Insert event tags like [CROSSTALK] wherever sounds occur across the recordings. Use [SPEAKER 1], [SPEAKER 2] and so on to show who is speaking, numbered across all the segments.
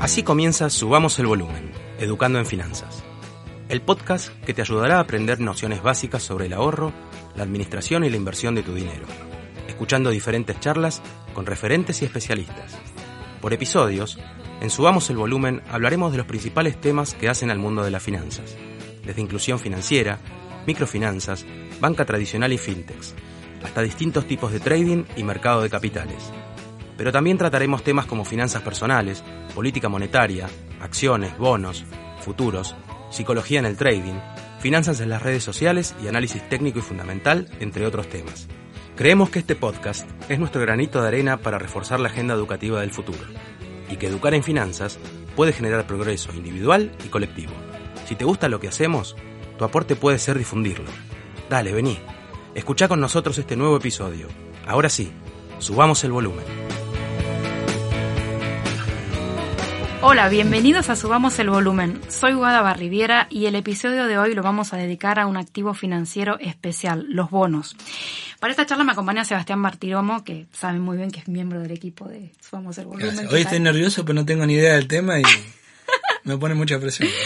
[SPEAKER 1] Así comienza Subamos el Volumen, Educando en Finanzas. El podcast que te ayudará a aprender nociones básicas sobre el ahorro, la administración y la inversión de tu dinero, escuchando diferentes charlas con referentes y especialistas. Por episodios, en Subamos el Volumen hablaremos de los principales temas que hacen al mundo de las finanzas, desde inclusión financiera, microfinanzas, banca tradicional y fintechs, hasta distintos tipos de trading y mercado de capitales. Pero también trataremos temas como finanzas personales, política monetaria, acciones, bonos, futuros, psicología en el trading, finanzas en las redes sociales y análisis técnico y fundamental, entre otros temas. Creemos que este podcast es nuestro granito de arena para reforzar la agenda educativa del futuro y que educar en finanzas puede generar progreso individual y colectivo. Si te gusta lo que hacemos, tu aporte puede ser difundirlo. Dale, vení. Escucha con nosotros este nuevo episodio. Ahora sí, subamos el volumen.
[SPEAKER 2] Hola, bienvenidos a Subamos el Volumen. Soy Guada Barriviera y el episodio de hoy lo vamos a dedicar a un activo financiero especial, los bonos. Para esta charla me acompaña Sebastián Martiromo, que sabe muy bien que es miembro del equipo de Subamos el Volumen.
[SPEAKER 3] Hoy estoy nervioso, pero no tengo ni idea del tema y me pone mucha presión. [LAUGHS]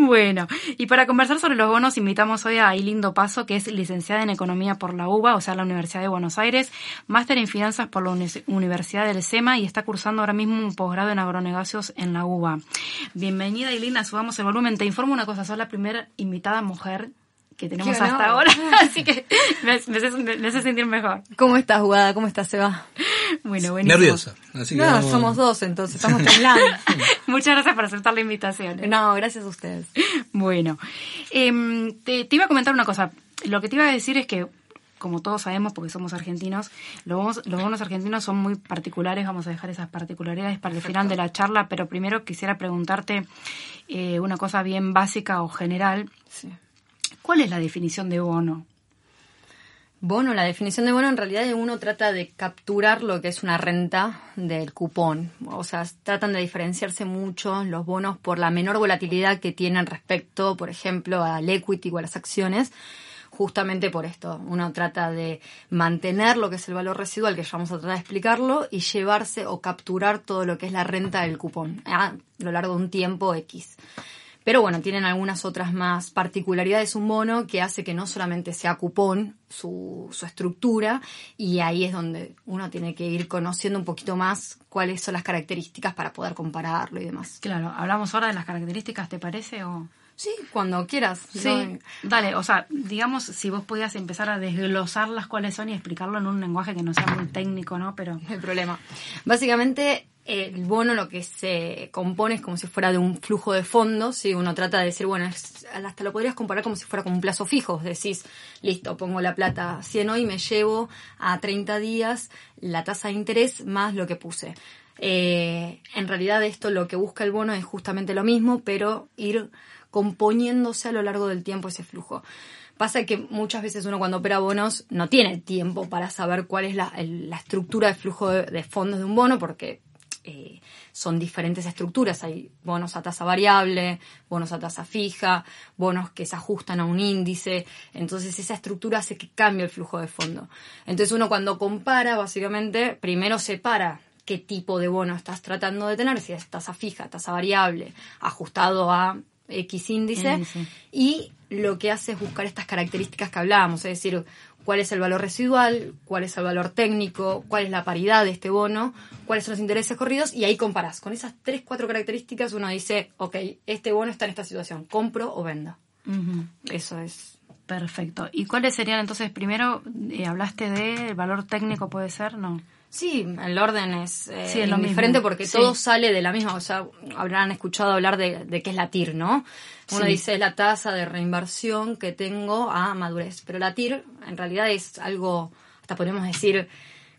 [SPEAKER 2] Bueno, y para conversar sobre los bonos invitamos hoy a Ailindo Paso, que es licenciada en Economía por la UBA, o sea, la Universidad de Buenos Aires, máster en Finanzas por la Universidad del SEMA y está cursando ahora mismo un posgrado en agronegocios en la UBA. Bienvenida Ailina, subamos el volumen. Te informo una cosa, sos la primera invitada mujer que tenemos hasta ahora, [LAUGHS] así que me, hace, sentir mejor.
[SPEAKER 4] ¿Cómo estás, jugada? ¿Cómo estás, Seba?
[SPEAKER 2] Bueno, buenísimo.
[SPEAKER 3] Nerviosa. Así que
[SPEAKER 4] no, somos dos, entonces estamos temblando. [LAUGHS]
[SPEAKER 2] Muchas gracias por aceptar la invitación. ¿eh?
[SPEAKER 4] No, gracias a ustedes.
[SPEAKER 2] Bueno, eh, te, te iba a comentar una cosa. Lo que te iba a decir es que como todos sabemos, porque somos argentinos, los bonos, los bonos argentinos son muy particulares, vamos a dejar esas particularidades para el final de la charla, pero primero quisiera preguntarte eh, una cosa bien básica o general. Sí. ¿Cuál es la definición de bono?
[SPEAKER 4] Bono, la definición de bono en realidad uno trata de capturar lo que es una renta del cupón. O sea, tratan de diferenciarse mucho los bonos por la menor volatilidad que tienen respecto, por ejemplo, al equity o a las acciones. Justamente por esto, uno trata de mantener lo que es el valor residual, que ya vamos a tratar de explicarlo, y llevarse o capturar todo lo que es la renta del cupón a lo largo de un tiempo X. Pero bueno, tienen algunas otras más particularidades un bono que hace que no solamente sea cupón su, su estructura y ahí es donde uno tiene que ir conociendo un poquito más cuáles son las características para poder compararlo y demás.
[SPEAKER 2] Claro, hablamos ahora de las características, ¿te parece? O...
[SPEAKER 4] Sí, cuando quieras.
[SPEAKER 2] Sí, dale, o sea, digamos, si vos podías empezar a desglosarlas cuáles son y explicarlo en un lenguaje que no sea muy técnico, ¿no? Pero... [LAUGHS]
[SPEAKER 4] No hay problema. Básicamente, el bono lo que se compone es como si fuera de un flujo de fondos, si uno trata de decir, bueno, hasta lo podrías comparar como si fuera con un plazo fijo, decís, listo, pongo la plata 100 hoy, me llevo a 30 días la tasa de interés más lo que puse. Eh, en realidad esto lo que busca el bono es justamente lo mismo, pero ir componiéndose a lo largo del tiempo ese flujo. Pasa que muchas veces uno cuando opera bonos no tiene tiempo para saber cuál es la, estructura de flujo de, fondos de un bono, porque eh, son diferentes estructuras. Hay bonos a tasa variable, bonos a tasa fija, bonos que se ajustan a un índice. Entonces esa estructura hace que cambie el flujo de fondo. Entonces uno cuando compara, básicamente, primero separa qué tipo de bono estás tratando de tener, si es tasa fija, tasa variable, ajustado a X índice, y lo que hace es buscar estas características que hablábamos, es decir, cuál es el valor residual, cuál es el valor técnico, cuál es la paridad de este bono, cuáles son los intereses corridos y ahí comparás. Con esas tres, cuatro características uno dice, ok, este bono está en esta situación, compro o vendo. Eso es.
[SPEAKER 2] Perfecto. ¿Y cuáles serían entonces, primero, eh, hablaste de valor técnico, puede ser, ¿no?
[SPEAKER 4] Sí, el orden es, eh, diferente porque todo sale de la misma, o sea, habrán escuchado hablar de, de qué es la TIR, ¿no? Uno dice es la tasa de reinversión que tengo a madurez, pero la TIR en realidad es algo, hasta podemos decir,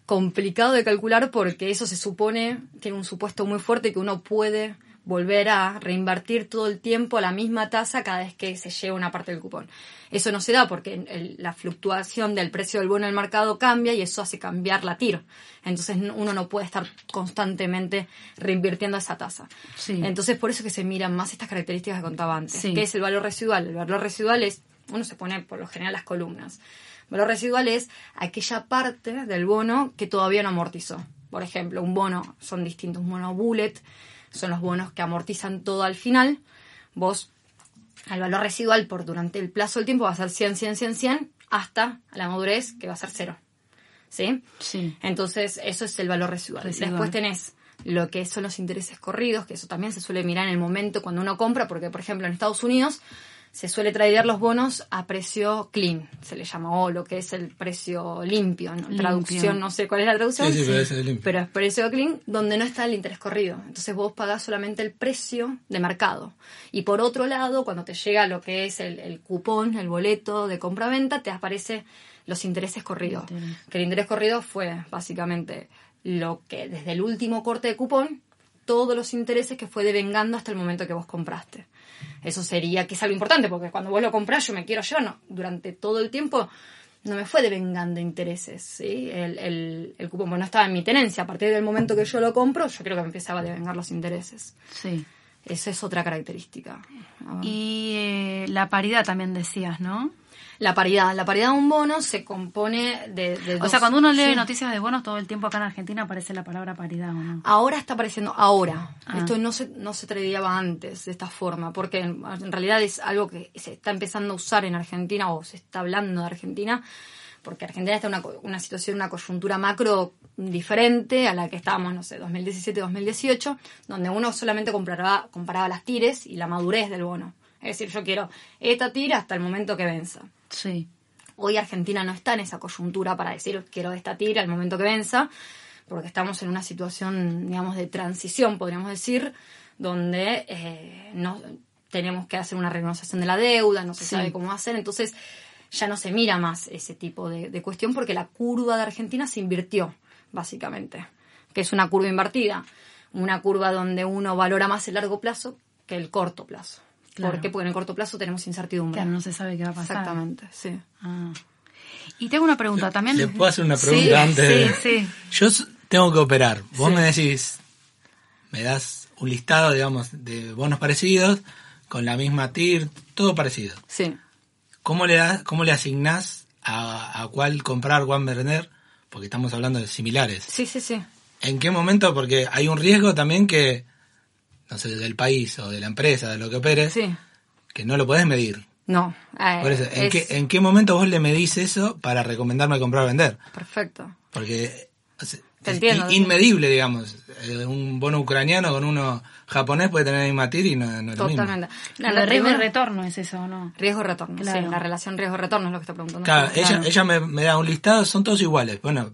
[SPEAKER 4] complicado de calcular porque eso se supone, tiene un supuesto muy fuerte que uno puede volver a reinvertir todo el tiempo a la misma tasa cada vez que se lleva una parte del cupón. Eso no se da porque la fluctuación del precio del bono en el mercado cambia y eso hace cambiar la TIR. Entonces uno no puede estar constantemente reinvirtiendo esa tasa. Entonces por eso que se miran más estas características que contaba antes. ¿Qué es el valor residual? El valor residual es, uno se pone por lo general las columnas. Valor residual es aquella parte del bono que todavía no amortizó. Por ejemplo, un bono son distintos. Un bono bullet son los bonos que amortizan todo al final. Vos, al valor residual por durante el plazo del tiempo va a ser 100, 100, 100, 100 hasta la madurez que va a ser cero. ¿Sí?
[SPEAKER 2] Sí.
[SPEAKER 4] Entonces, eso es el valor residual.
[SPEAKER 2] Residual.
[SPEAKER 4] Después tenés lo que son los intereses corridos, que eso también se suele mirar en el momento cuando uno compra, porque, por ejemplo, en Estados Unidos se suele tradear los bonos a precio clean, se le llama, o lo que es el precio limpio, ¿no?
[SPEAKER 2] Limpio.
[SPEAKER 4] Traducción, no sé cuál es la traducción.
[SPEAKER 3] Sí, sí, pero es limpio.
[SPEAKER 4] Pero es precio clean donde no está el interés corrido. Entonces vos pagás solamente el precio de mercado. Y por otro lado, cuando te llega lo que es el, el cupón, el boleto de compra-venta, te aparece los intereses corridos.
[SPEAKER 2] Interés.
[SPEAKER 4] Que el interés corrido fue básicamente lo que desde el último corte de cupón, todos los intereses que fue devengando hasta el momento que vos compraste. Eso sería que es algo importante, porque cuando vos lo comprás yo me quiero llevar, no, durante todo el tiempo no me fue devengando intereses, ¿sí? El, el, el cupón bueno, no estaba en mi tenencia, a partir del momento que yo lo compro, yo creo que me empezaba a devengar los intereses.
[SPEAKER 2] Sí.
[SPEAKER 4] Esa es otra característica.
[SPEAKER 2] Y eh, la paridad también decías, ¿no?
[SPEAKER 4] La paridad. La paridad de un bono se compone de, de
[SPEAKER 2] O
[SPEAKER 4] dos-
[SPEAKER 2] sea, cuando uno lee
[SPEAKER 4] Sí.
[SPEAKER 2] noticias de bonos todo el tiempo acá en Argentina aparece la palabra paridad, ¿o no?
[SPEAKER 4] Ahora está apareciendo, ahora.
[SPEAKER 2] Ah.
[SPEAKER 4] Esto no se, no se tradeaba antes de esta forma, porque en, en realidad es algo que se está empezando a usar en Argentina o se está hablando de Argentina, porque Argentina está en una, una situación, una coyuntura macro diferente a la que estábamos, no sé, 2017-2018, donde uno solamente comparaba, comparaba las tires y la madurez del bono. Es decir, yo quiero esta tira hasta el momento que venza.
[SPEAKER 2] Sí.
[SPEAKER 4] Hoy Argentina no está en esa coyuntura para decir quiero esta tira al momento que venza, porque estamos en una situación, digamos, de transición, podríamos decir, donde eh, no tenemos que hacer una renegociación de la deuda, no se
[SPEAKER 2] Sí.
[SPEAKER 4] sabe cómo hacer, entonces ya no se mira más ese tipo de, de cuestión porque la curva de Argentina se invirtió, básicamente, que es una curva invertida, una curva donde uno valora más el largo plazo que el corto plazo.
[SPEAKER 2] Claro.
[SPEAKER 4] ¿Por qué? Porque en el corto plazo tenemos incertidumbre.
[SPEAKER 2] Claro, no se sabe qué va a pasar.
[SPEAKER 4] Exactamente, sí.
[SPEAKER 2] Ah. Y tengo una pregunta también.
[SPEAKER 3] ¿Le puedo hacer una
[SPEAKER 2] Sí,
[SPEAKER 3] pregunta antes de.?
[SPEAKER 2] Sí, sí.
[SPEAKER 3] Yo tengo que operar. Vos
[SPEAKER 4] Sí.
[SPEAKER 3] me decís, me das un listado, digamos, de bonos parecidos, con la misma TIR, todo parecido.
[SPEAKER 4] Sí.
[SPEAKER 3] ¿Cómo le, das, cómo le asignás a, a cuál comprar, cuál vender? Porque estamos hablando de similares.
[SPEAKER 4] Sí, sí, sí.
[SPEAKER 3] ¿En qué momento? Porque hay un riesgo también que, no sé, del país o de la empresa, de lo que operes,
[SPEAKER 4] Sí.
[SPEAKER 3] que no lo podés medir.
[SPEAKER 4] No. eh,
[SPEAKER 3] Por eso, ¿en,
[SPEAKER 4] es-
[SPEAKER 3] qué, ¿en qué momento vos le medís eso para recomendarme comprar o vender?
[SPEAKER 4] Perfecto.
[SPEAKER 3] Porque o sea,
[SPEAKER 4] Te
[SPEAKER 3] es
[SPEAKER 4] entiendo.
[SPEAKER 3] in- inmedible, digamos. Eh, un bono ucraniano con uno japonés puede tener la misma TIR y no, no es lo mismo.
[SPEAKER 4] Totalmente.
[SPEAKER 2] La,
[SPEAKER 4] La
[SPEAKER 2] riesgo y
[SPEAKER 4] primera-
[SPEAKER 2] retorno es eso, ¿o no?
[SPEAKER 4] Riesgo retorno,
[SPEAKER 2] Claro.
[SPEAKER 4] sí, la relación riesgo-retorno es lo que está preguntando.
[SPEAKER 3] Claro,
[SPEAKER 4] Sí,
[SPEAKER 3] ella, ella me, me da un listado, son todos iguales. Bueno,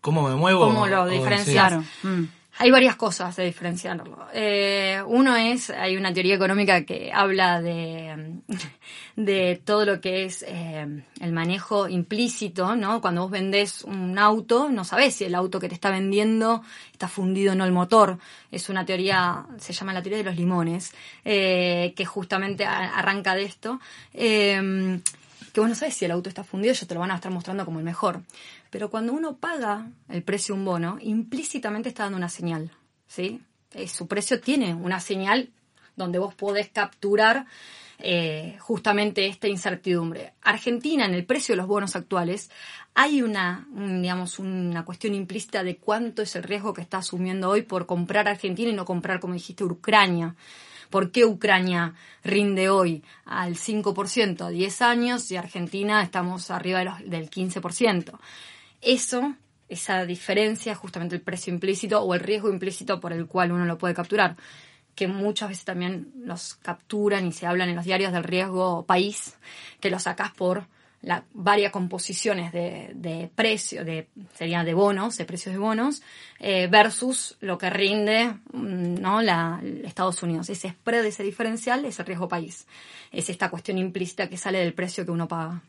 [SPEAKER 3] ¿cómo me muevo?
[SPEAKER 4] ¿Cómo lo diferencias?
[SPEAKER 3] sí.
[SPEAKER 2] Claro. Mm.
[SPEAKER 4] Hay varias cosas de diferenciarlo. Eh, uno es, hay una teoría económica que habla de, [LAUGHS] de todo lo que es eh, el manejo implícito, ¿no? Cuando vos vendés un auto, no sabés si el auto que te está vendiendo está fundido o no el motor. Es una teoría, se llama la teoría de los limones, eh, que justamente arranca de esto. Que vos no sabes si el auto está fundido, ellos te lo van a estar mostrando como el mejor. Pero cuando uno paga el precio de un bono, implícitamente está dando una señal, ¿sí? Eh, su precio tiene una señal donde vos podés capturar eh, justamente esta incertidumbre. Argentina, en el precio de los bonos actuales, hay una, un, digamos, una cuestión implícita de cuánto es el riesgo que está asumiendo hoy por comprar Argentina y no comprar, como dijiste, Ucrania. ¿Por qué Ucrania rinde hoy al 5% a 10 años y Argentina estamos arriba de los- del 15%? Eso, esa diferencia, justamente el precio implícito o el riesgo implícito por el cual uno lo puede capturar, que muchas veces también los capturan y se hablan en los diarios del riesgo país, que lo sacas por la, varias composiciones de, de precio, de, sería de bonos, de precios de bonos, eh, versus lo que rinde mm, ¿no? la, Estados Unidos. Ese spread, ese diferencial, es el riesgo país. Es esta cuestión implícita que sale del precio que uno paga.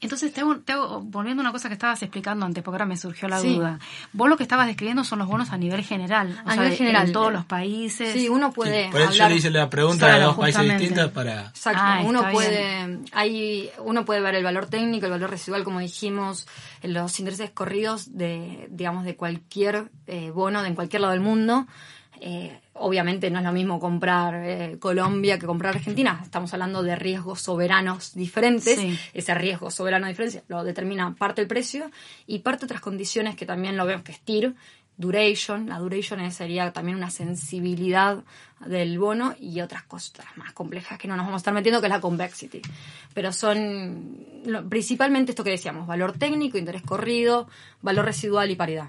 [SPEAKER 2] Entonces, te hago- te hago- volviendo a una cosa que estabas explicando antes, porque ahora me surgió la
[SPEAKER 4] Sí.
[SPEAKER 2] duda. Vos lo que estabas describiendo son los bonos a nivel general. o
[SPEAKER 4] A
[SPEAKER 2] sea,
[SPEAKER 4] nivel general.
[SPEAKER 2] En todos los países.
[SPEAKER 4] Sí, uno puede
[SPEAKER 3] Sí, por eso yo
[SPEAKER 4] hablar-
[SPEAKER 3] le hice la pregunta
[SPEAKER 2] Claro,
[SPEAKER 3] de dos países distintos para...
[SPEAKER 4] Exacto,
[SPEAKER 2] Ah,
[SPEAKER 4] uno puede, hay, uno puede ver el valor técnico, el valor residual, como dijimos, los intereses corridos de, digamos, de cualquier eh, bono de en cualquier lado del mundo. Eh, obviamente no es lo mismo comprar eh, Colombia que comprar Argentina. Estamos hablando de riesgos soberanos diferentes.
[SPEAKER 2] Sí.
[SPEAKER 4] Ese riesgo soberano diferencia lo determina parte el precio y parte otras condiciones que también lo vemos que es TIR, duration. La duration sería también una sensibilidad del bono y otras cosas más complejas que no nos vamos a estar metiendo, que es la convexity. Pero son principalmente esto que decíamos, valor técnico, interés corrido, valor residual y paridad.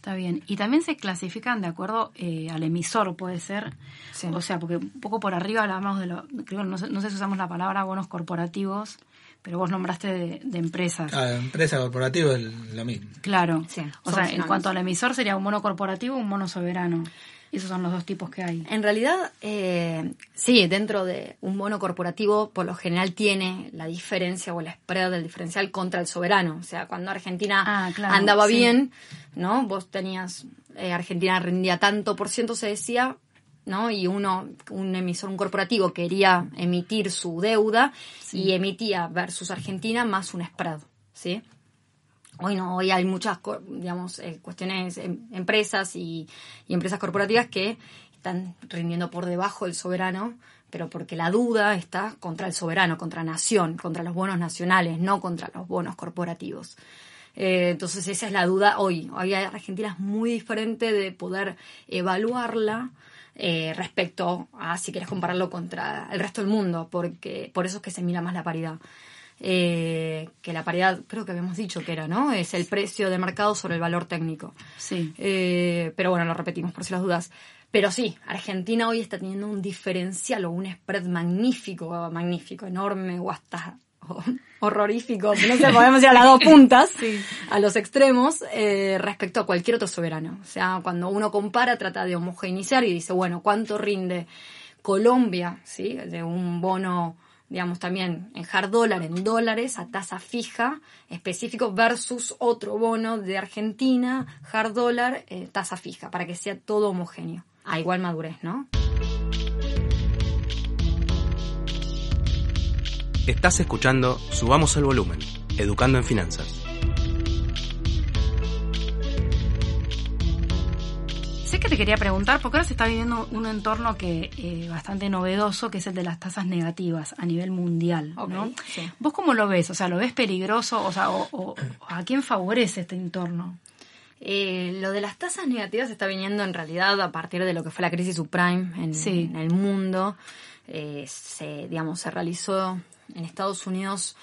[SPEAKER 2] Está bien. Y también se clasifican de acuerdo eh, al emisor, puede ser.
[SPEAKER 4] Sí.
[SPEAKER 2] O sea, porque un poco por arriba hablamos de lo. Creo, no sé, no sé si usamos la palabra bonos corporativos, pero vos nombraste de, de empresas.
[SPEAKER 3] Cada empresa corporativa es lo mismo.
[SPEAKER 2] Claro.
[SPEAKER 4] Sí,
[SPEAKER 2] o
[SPEAKER 4] son
[SPEAKER 2] sea, en cuanto al emisor sería un bono corporativo un bono soberano. Esos son los dos tipos que hay.
[SPEAKER 4] En realidad, eh, sí, dentro de un bono corporativo, por lo general tiene la diferencia o el spread del diferencial contra el soberano. O sea, cuando Argentina
[SPEAKER 2] Ah, claro,
[SPEAKER 4] andaba
[SPEAKER 2] sí.
[SPEAKER 4] bien, ¿no? Vos tenías, eh, Argentina rendía tanto por ciento, se decía, ¿no? Y uno, un emisor, un corporativo quería emitir su deuda y emitía versus Argentina más un spread, ¿sí? Hoy no, hoy hay muchas, digamos, eh, cuestiones, em- empresas y, y empresas corporativas que están rindiendo por debajo del soberano, pero porque la duda está contra el soberano, contra nación, contra los bonos nacionales, no contra los bonos corporativos. Eh, entonces esa es la duda hoy. Hoy Argentina es muy diferente de poder evaluarla eh, respecto a si quieres compararlo contra el resto del mundo, porque por eso es que se mira más la paridad. Eh, que la paridad, creo que habíamos dicho que era, ¿no? Es el precio de mercado sobre el valor técnico.
[SPEAKER 2] Sí.
[SPEAKER 4] Eh, pero bueno, lo repetimos por si las dudas. Pero sí, Argentina hoy está teniendo un diferencial o un spread magnífico, magnífico, enorme o hasta [LAUGHS] horrorífico, no sé, podemos ir a las dos puntas, a los extremos, eh, respecto a cualquier otro soberano. O sea, cuando uno compara, trata de homogeneizar y dice, bueno, ¿cuánto rinde Colombia, sí, de un bono digamos también en hard dólar, en dólares, a tasa fija específico versus otro bono de Argentina, hard dólar, eh, tasa fija, para que sea todo homogéneo. A igual madurez, ¿no?
[SPEAKER 1] Estás escuchando Subamos el Volumen, Educando en Finanzas.
[SPEAKER 2] Que te quería preguntar, porque ahora se está viviendo un entorno que eh, bastante novedoso, que es el de las tasas negativas a nivel mundial, ¿no?
[SPEAKER 4] sí.
[SPEAKER 2] ¿Vos cómo lo ves? O sea, ¿lo ves peligroso? O sea, o, o- ¿a quién favorece este entorno?
[SPEAKER 4] Eh, lo de las tasas negativas está viniendo en realidad a partir de lo que fue la crisis subprime en,
[SPEAKER 2] Sí.
[SPEAKER 4] en el mundo. Eh, se, digamos, se realizó en Estados Unidos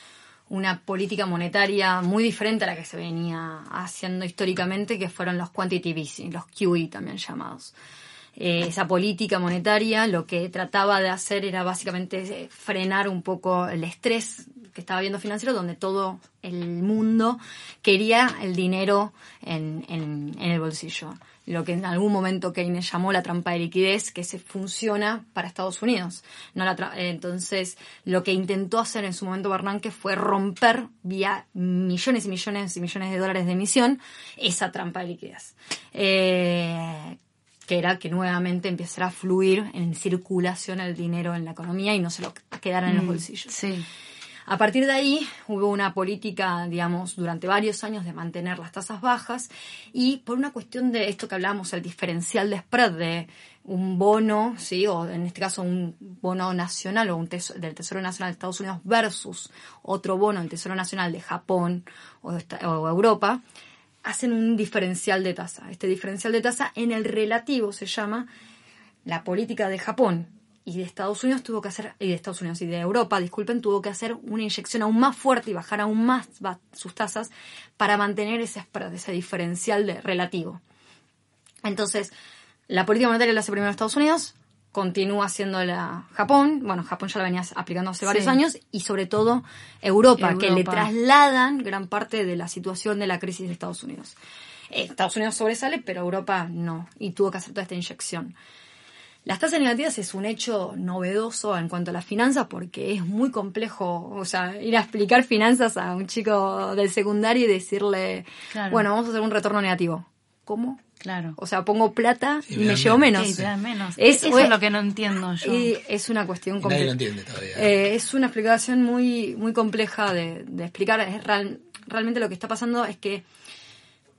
[SPEAKER 4] una política monetaria muy diferente a la que se venía haciendo históricamente, que fueron los quantitative los QE también llamados. Eh, esa política monetaria lo que trataba de hacer era básicamente eh, frenar un poco el estrés que estaba viendo financiero, donde todo el mundo quería el dinero en el bolsillo. Lo que en algún momento Keynes llamó la trampa de liquidez, que se funciona para Estados Unidos. No la tra- entonces, lo que intentó hacer en su momento Bernanke fue romper vía millones y millones y millones de dólares de emisión esa trampa de liquidez. Eh, que era que nuevamente empezara a fluir en circulación el dinero en la economía y no se lo quedara en los bolsillos.
[SPEAKER 2] Sí.
[SPEAKER 4] A partir de ahí hubo una política, digamos, durante varios años de mantener las tasas bajas y por una cuestión de esto que hablábamos, el diferencial de spread de un bono, sí, o en este caso un bono nacional o un teso- del Tesoro Nacional de Estados Unidos versus otro bono del Tesoro Nacional de Japón o, de o Europa, hacen un diferencial de tasa. Este diferencial de tasa en el relativo se llama la política de Japón y de Estados Unidos tuvo que hacer, y de Estados Unidos y de Europa, disculpen, tuvo que hacer una inyección aún más fuerte y bajar aún más sus tasas para mantener ese ese diferencial de relativo. Entonces, la política monetaria la hace primero Estados Unidos, continúa haciéndola Japón, bueno, Japón ya la venía aplicando hace varios
[SPEAKER 2] Sí.
[SPEAKER 4] años, y sobre todo Europa, que le
[SPEAKER 2] Europa.
[SPEAKER 4] trasladan gran parte de la situación de la crisis de Estados Unidos. Eh, Estados Unidos sobresale, pero Europa no, y tuvo que hacer toda esta inyección. Las tasas negativas es un hecho novedoso en cuanto a las finanzas porque es muy complejo, o sea, ir a explicar finanzas a un chico del secundario y decirle,
[SPEAKER 2] Claro.
[SPEAKER 4] bueno, vamos a hacer un retorno negativo. ¿Cómo?
[SPEAKER 2] Claro.
[SPEAKER 4] O sea, pongo plata
[SPEAKER 3] Sí,
[SPEAKER 4] y
[SPEAKER 3] me
[SPEAKER 4] llevo
[SPEAKER 3] menos.
[SPEAKER 2] Sí, menos.
[SPEAKER 4] Es-
[SPEAKER 2] Eso es lo que no entiendo yo.
[SPEAKER 4] Y es una cuestión
[SPEAKER 3] Y nadie lo
[SPEAKER 4] compleja.
[SPEAKER 3] entiende todavía.
[SPEAKER 4] Eh, es una explicación muy, muy compleja de, de explicar. Es real- realmente lo que está pasando es que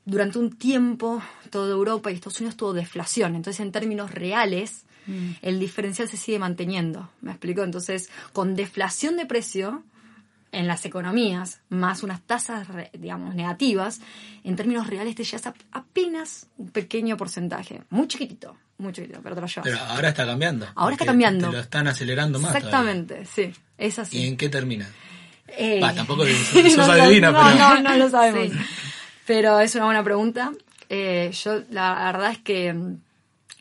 [SPEAKER 4] durante un tiempo toda Europa y Estados Unidos tuvo deflación. Entonces, en términos reales,
[SPEAKER 2] Mm.
[SPEAKER 4] el diferencial se sigue manteniendo. ¿Me explico? Entonces, con deflación de precio en las economías, más unas tasas, digamos, negativas, en términos reales te llevas a- apenas un pequeño porcentaje. Muy chiquitito, muy chiquitito, pero te lo llevas.
[SPEAKER 3] Pero ahora está cambiando.
[SPEAKER 4] Ahora está cambiando.
[SPEAKER 3] Te lo están acelerando más. todavía.
[SPEAKER 4] Exactamente, sí, es así.
[SPEAKER 3] ¿Y en qué termina?
[SPEAKER 4] Eh,
[SPEAKER 3] tampoco [LAUGHS] sos
[SPEAKER 4] no,
[SPEAKER 3] adivina,
[SPEAKER 4] no,
[SPEAKER 3] pero-
[SPEAKER 4] no, no lo sabemos. [LAUGHS]
[SPEAKER 2] Sí.
[SPEAKER 4] Pero es una buena pregunta. Eh, yo la verdad es que mm,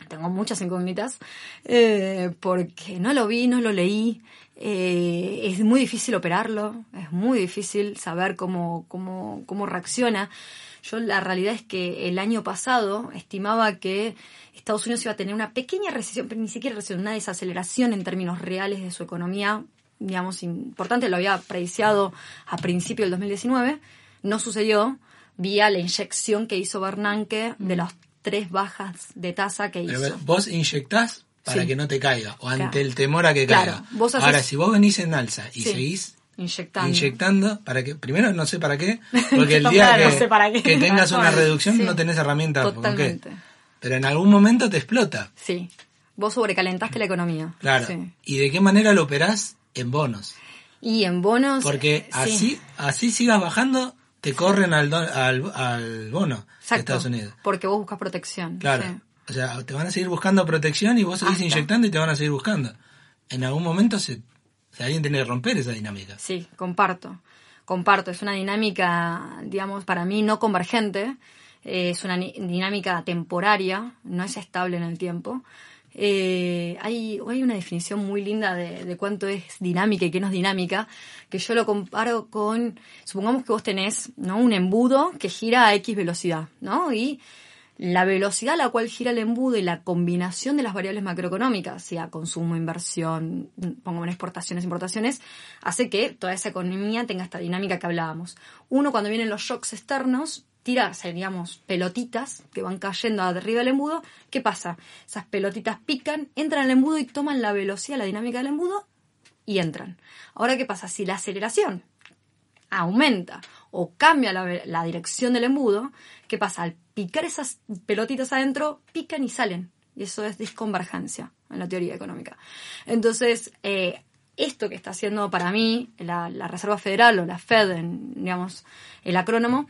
[SPEAKER 4] tengo muchas incógnitas eh, porque no lo vi, no lo leí. Eh, es muy difícil operarlo, es muy difícil saber cómo, cómo, cómo reacciona. Yo la realidad es que el año pasado estimaba que Estados Unidos iba a tener una pequeña recesión, pero ni siquiera recesión, una desaceleración en términos reales de su economía, digamos, importante. Lo había prediciado a principio del 2019. No sucedió vía la inyección que hizo Bernanke de las tres bajas de tasa que
[SPEAKER 3] Pero
[SPEAKER 4] hizo.
[SPEAKER 3] vos inyectás para
[SPEAKER 4] Sí.
[SPEAKER 3] que no te caiga, o ante
[SPEAKER 4] Claro.
[SPEAKER 3] el temor a que
[SPEAKER 4] Claro,
[SPEAKER 3] caiga.
[SPEAKER 4] vos haces-
[SPEAKER 3] Ahora, si vos venís en alza y
[SPEAKER 4] Sí.
[SPEAKER 3] seguís
[SPEAKER 4] Inyectando.
[SPEAKER 3] inyectando, para que primero no sé para qué, [LAUGHS] porque el día que,
[SPEAKER 4] sé para qué.
[SPEAKER 3] que tengas una [LAUGHS] reducción
[SPEAKER 4] sí.
[SPEAKER 3] no tenés herramientas qué.
[SPEAKER 4] Totalmente.
[SPEAKER 3] Pero en algún momento te explota.
[SPEAKER 4] Sí. Vos sobrecalentaste la economía.
[SPEAKER 3] Claro.
[SPEAKER 4] Sí.
[SPEAKER 3] ¿Y de qué manera lo operás? En bonos.
[SPEAKER 4] Y en bonos.
[SPEAKER 3] Porque
[SPEAKER 4] eh, sí.
[SPEAKER 3] así así sigas bajando, te corren al, do- al, al bono de Estados Unidos.
[SPEAKER 4] Porque vos buscas protección.
[SPEAKER 3] Claro.
[SPEAKER 4] sí.
[SPEAKER 3] O sea, te van a seguir buscando protección y vos seguís
[SPEAKER 4] Hasta.
[SPEAKER 3] inyectando y te van a seguir buscando. En algún momento se, se alguien tiene que romper esa dinámica.
[SPEAKER 4] Sí, comparto. Comparto. Es una dinámica, digamos, para mí no convergente. Eh, es una dinámica temporaria, no es estable en el tiempo. Eh, hay, hay una definición muy linda de, cuánto es dinámica y qué no es dinámica, que yo lo comparo con, supongamos que vos tenés ¿no? un embudo que gira a X velocidad, ¿no? Y la velocidad a la cual gira el embudo y la combinación de las variables macroeconómicas, sea consumo, inversión, pongo en exportaciones, importaciones, hace que toda esa economía tenga esta dinámica que hablábamos. Uno, cuando vienen los shocks externos, tira, digamos, pelotitas que van cayendo arriba del embudo. ¿Qué pasa? Esas pelotitas pican, entran al embudo y toman la velocidad, la dinámica del embudo y entran. Ahora, ¿qué pasa? Si la aceleración aumenta o cambia la, dirección del embudo, ¿qué pasa? Al picar esas pelotitas adentro, pican y salen. Y eso es disconvergencia en la teoría económica. Entonces, eh, esto que está haciendo para mí la, Reserva Federal o la Fed, digamos, el acrónomo,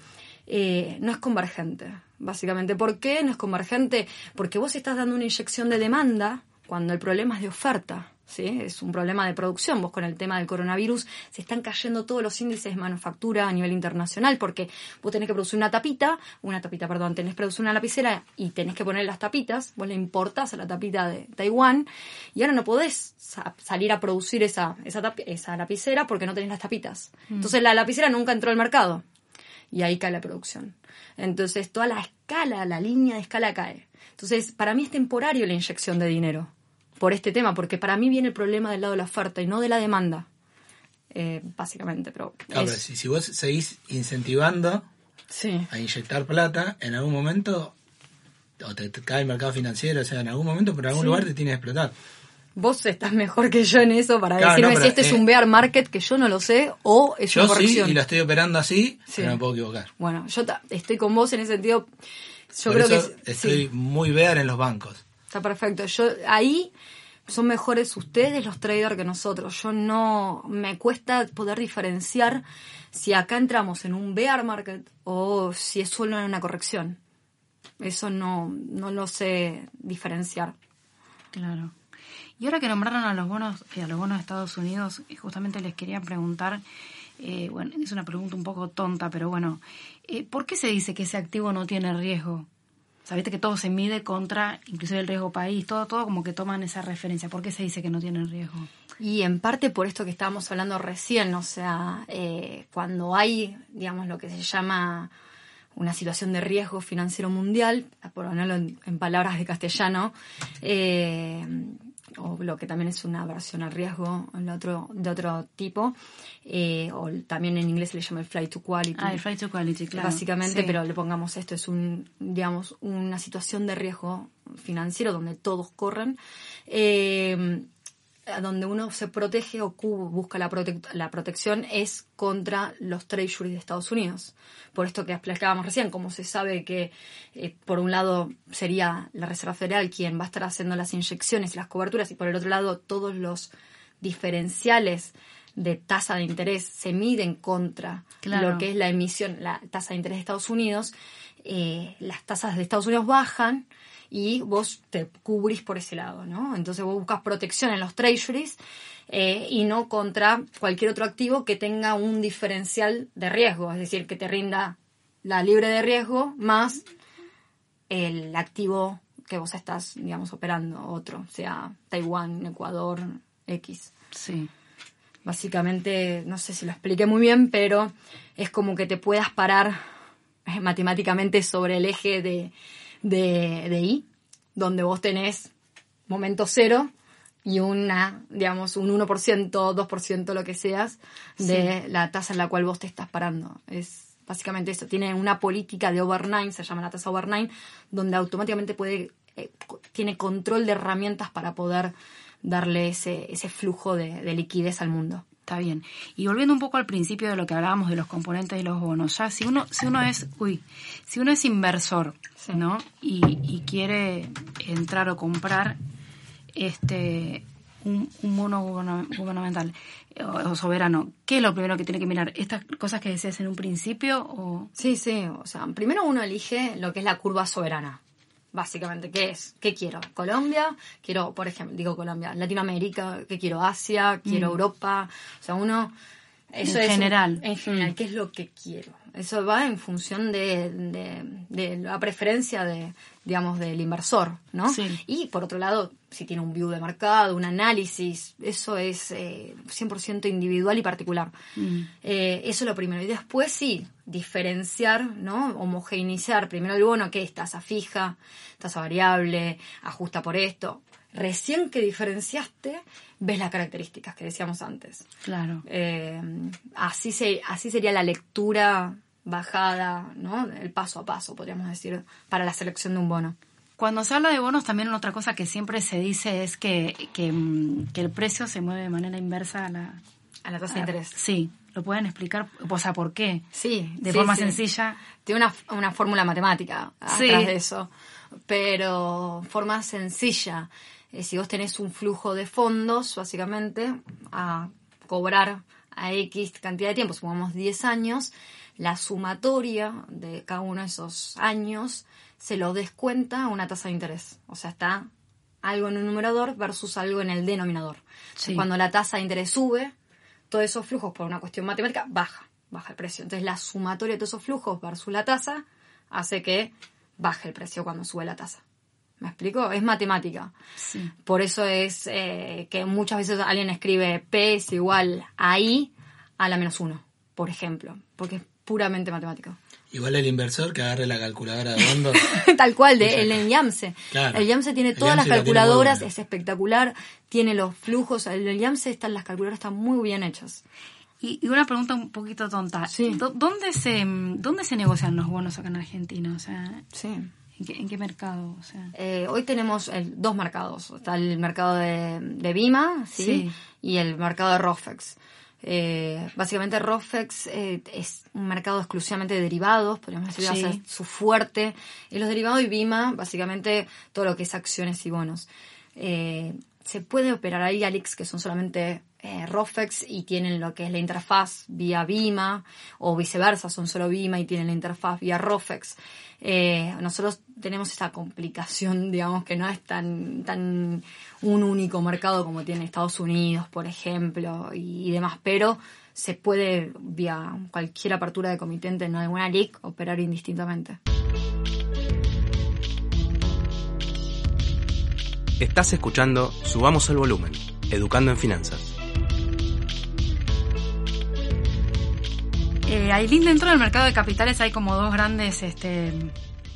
[SPEAKER 4] eh, no es convergente, básicamente. ¿Por qué no es convergente? Porque vos estás dando una inyección de demanda cuando el problema es de oferta. ¿sí? Es un problema de producción. Vos con el tema del coronavirus se están cayendo todos los índices de manufactura a nivel internacional porque vos tenés que producir una tapita, una tapita, perdón, tenés que producir una lapicera y tenés que poner las tapitas, vos le importás a la tapita de Taiwán y ahora no podés sa- salir a producir esa, esa, esa lapicera porque no tenés las tapitas. Entonces la lapicera nunca entró al mercado y ahí cae la producción. Entonces toda la escala, la línea de escala cae. Entonces para mí es temporario la inyección de dinero por este tema, porque para mí viene el problema del lado de la oferta y no de la demanda, eh, básicamente. Pero
[SPEAKER 3] Claro,
[SPEAKER 4] es-
[SPEAKER 3] pero si, si vos seguís incentivando
[SPEAKER 4] sí,
[SPEAKER 3] a inyectar plata, en algún momento, o te, te cae el mercado financiero, o sea, en algún momento, por algún
[SPEAKER 4] Sí.
[SPEAKER 3] lugar te tiene que explotar.
[SPEAKER 4] Vos estás mejor que yo en eso para
[SPEAKER 3] Claro,
[SPEAKER 4] decirme
[SPEAKER 3] no,
[SPEAKER 4] si este es
[SPEAKER 3] eh,
[SPEAKER 4] un bear market que yo no lo sé o es
[SPEAKER 3] Yo
[SPEAKER 4] una
[SPEAKER 3] sí,
[SPEAKER 4] corrección.
[SPEAKER 3] y lo estoy operando así,
[SPEAKER 4] Sí.
[SPEAKER 3] pero me puedo equivocar.
[SPEAKER 4] Bueno, yo ta- estoy con vos en ese sentido. Yo
[SPEAKER 3] Por
[SPEAKER 4] creo
[SPEAKER 3] eso
[SPEAKER 4] que
[SPEAKER 3] estoy
[SPEAKER 4] sí,
[SPEAKER 3] muy bear en los bancos.
[SPEAKER 4] está perfecto. Yo ahí son mejores ustedes los traders que nosotros. Yo no me cuesta poder diferenciar si acá entramos en un bear market o si es solo en una corrección. Eso no, no lo sé diferenciar.
[SPEAKER 2] Claro. Y ahora que nombraron a los bonos, eh, a los bonos de Estados Unidos, eh, justamente les quería preguntar, eh, bueno, es una pregunta un poco tonta, pero bueno, ¿por qué se dice que ese activo no tiene riesgo? Sabiste que todo se mide contra, inclusive el riesgo país, todo, todo como que toman esa referencia. ¿Por qué se dice que no tiene riesgo?
[SPEAKER 4] Y en parte por esto que estábamos hablando recién, o sea, cuando hay, digamos, lo que se llama una situación de riesgo financiero mundial, por ponerlo en, en palabras de castellano, eh, o lo que también es una versión al riesgo en otro, de otro tipo, eh, o también en inglés se le llama el flight to quality.
[SPEAKER 2] Ah, el flight to quality, claro.
[SPEAKER 4] Básicamente,
[SPEAKER 2] Sí.
[SPEAKER 4] pero le pongamos esto, es un, digamos, una situación de riesgo financiero donde todos corren. Eh, donde uno se protege o cu- busca la, prote- la protección es contra los treasuries de Estados Unidos. Por esto que explicábamos recién, como se sabe que eh, por un lado sería la Reserva Federal quien va a estar haciendo las inyecciones y las coberturas y por el otro lado todos los diferenciales de tasa de interés se miden contra
[SPEAKER 2] Claro.
[SPEAKER 4] lo que es la emisión, la tasa de interés de Estados Unidos, eh, las tasas de Estados Unidos bajan y vos te cubrís por ese lado, ¿no? Entonces vos buscas protección en los treasuries eh, y no contra cualquier otro activo que tenga un diferencial de riesgo, es decir, que te rinda la libre de riesgo más el activo que vos estás, digamos, operando, otro, sea Taiwán, Ecuador, X.
[SPEAKER 2] Sí.
[SPEAKER 4] Básicamente, no sé si lo expliqué muy bien, pero es como que te puedas parar eh, matemáticamente sobre el eje de, de, de I, donde vos tenés momento cero y una, digamos, un 1%, 2%, lo que seas, de la tasa en la cual vos te estás parando. Es básicamente eso. Tiene una política de overnight, se llama la tasa overnight, donde automáticamente puede, eh, tiene control de herramientas para poder darle ese, ese flujo de, de liquidez al mundo.
[SPEAKER 2] Está bien. Y volviendo un poco al principio de lo que hablábamos de los componentes de los bonos, ya si uno, si uno es, uy, si uno es inversor,
[SPEAKER 4] Sí.
[SPEAKER 2] ¿no? Y, y quiere entrar o comprar este un, un bono guberna- gubernamental o, o soberano, ¿qué es lo primero que tiene que mirar? ¿Estas cosas que decías en un principio o
[SPEAKER 4] Sí, sí, o sea, primero uno elige lo que es la curva soberana. Básicamente, ¿qué es? ¿Qué quiero? Colombia, quiero, por ejemplo, digo Colombia, Latinoamérica, ¿qué quiero? Asia, quiero Europa. O sea, uno... Eso
[SPEAKER 2] En
[SPEAKER 4] es
[SPEAKER 2] general.
[SPEAKER 4] En general, ¿qué es lo que quiero? Eso va en función de, de- de la preferencia de, digamos, del inversor, ¿no?
[SPEAKER 2] Sí.
[SPEAKER 4] Y por otro lado, si tiene un view de mercado, un análisis, eso es eh, 100% individual y particular.
[SPEAKER 2] Mm.
[SPEAKER 4] Eh, eso es lo primero. Y después sí, diferenciar, ¿no? Homogeneizar primero el bono, que es tasa fija, tasa variable, ajusta por esto. Recién que diferenciaste, ves las características que decíamos antes.
[SPEAKER 2] claro?
[SPEAKER 4] Eh, así, se, así sería la lectura bajada, ¿no? El paso a paso, podríamos decir, para la selección de un bono.
[SPEAKER 2] Cuando se habla de bonos, también otra cosa que siempre se dice es que, que, mm, que el precio se mueve de manera inversa a la,
[SPEAKER 4] A la tasa de interés.
[SPEAKER 2] Sí, ¿lo pueden explicar? O sea, ¿por qué?
[SPEAKER 4] Sí.
[SPEAKER 2] De
[SPEAKER 4] sí,
[SPEAKER 2] forma
[SPEAKER 4] sí.
[SPEAKER 2] sencilla.
[SPEAKER 4] Tiene una, una fórmula matemática atrás
[SPEAKER 2] Sí.
[SPEAKER 4] de eso. Pero forma sencilla. Eh, si vos tenés un flujo de fondos, básicamente, a cobrar a X cantidad de tiempo, supongamos 10 años, la sumatoria de cada uno de esos años se lo descuenta a una tasa de interés. O sea, está algo en un numerador versus algo en el denominador.
[SPEAKER 2] Sí.
[SPEAKER 4] Cuando la tasa de interés sube, todos esos flujos por una cuestión matemática baja, baja el precio. Entonces la sumatoria de todos esos flujos versus la tasa hace que baje el precio cuando sube la tasa. ¿Me explico? Es matemática.
[SPEAKER 2] Sí.
[SPEAKER 4] Por eso es eh, que muchas veces alguien escribe P es igual a I a la menos uno, por ejemplo, porque puramente matemático.
[SPEAKER 3] Igual el inversor que agarre la calculadora de fondos. [LAUGHS]
[SPEAKER 4] Tal cual, de, el, el YAMSE.
[SPEAKER 3] Claro.
[SPEAKER 4] El YAMSE tiene
[SPEAKER 3] El
[SPEAKER 4] todas
[SPEAKER 3] YAMSE
[SPEAKER 4] las calculadoras, es espectacular, tiene los flujos, el, el YAMSE están, las calculadoras están muy bien hechas.
[SPEAKER 2] Y, y una pregunta un poquito tonta.
[SPEAKER 4] Sí.
[SPEAKER 2] ¿Dó- ¿Dónde se, ¿Dónde se negocian los bonos acá en Argentina? O sea,
[SPEAKER 4] Sí.
[SPEAKER 2] ¿en qué, en qué mercado? O sea,
[SPEAKER 4] Eh, hoy tenemos el- dos mercados. Está el mercado de, de Bima ¿sí?
[SPEAKER 2] Sí.
[SPEAKER 4] y el mercado de Rofex. Eh, básicamente Rofex eh, es un mercado exclusivamente de derivados, podríamos decir,
[SPEAKER 2] Sí.
[SPEAKER 4] va a ser su fuerte. Y los derivados y Bima, básicamente todo lo que es acciones y bonos. Eh, se puede operar ahí Alix, que son solamente eh, Rofex y tienen lo que es la interfaz vía Bima, o viceversa, son solo Bima y tienen la interfaz vía Rofex. Eh, nosotros tenemos esa complicación, [LAUGHS] digamos, que no es tan, tan un único mercado como tiene Estados Unidos, por ejemplo, y, y demás, pero se puede, vía cualquier apertura de comitente en alguna LIC, operar indistintamente.
[SPEAKER 1] Estás escuchando Subamos el Volumen, Educando en Finanzas.
[SPEAKER 2] Eh, Aileen, dentro del mercado de capitales hay como dos grandes este,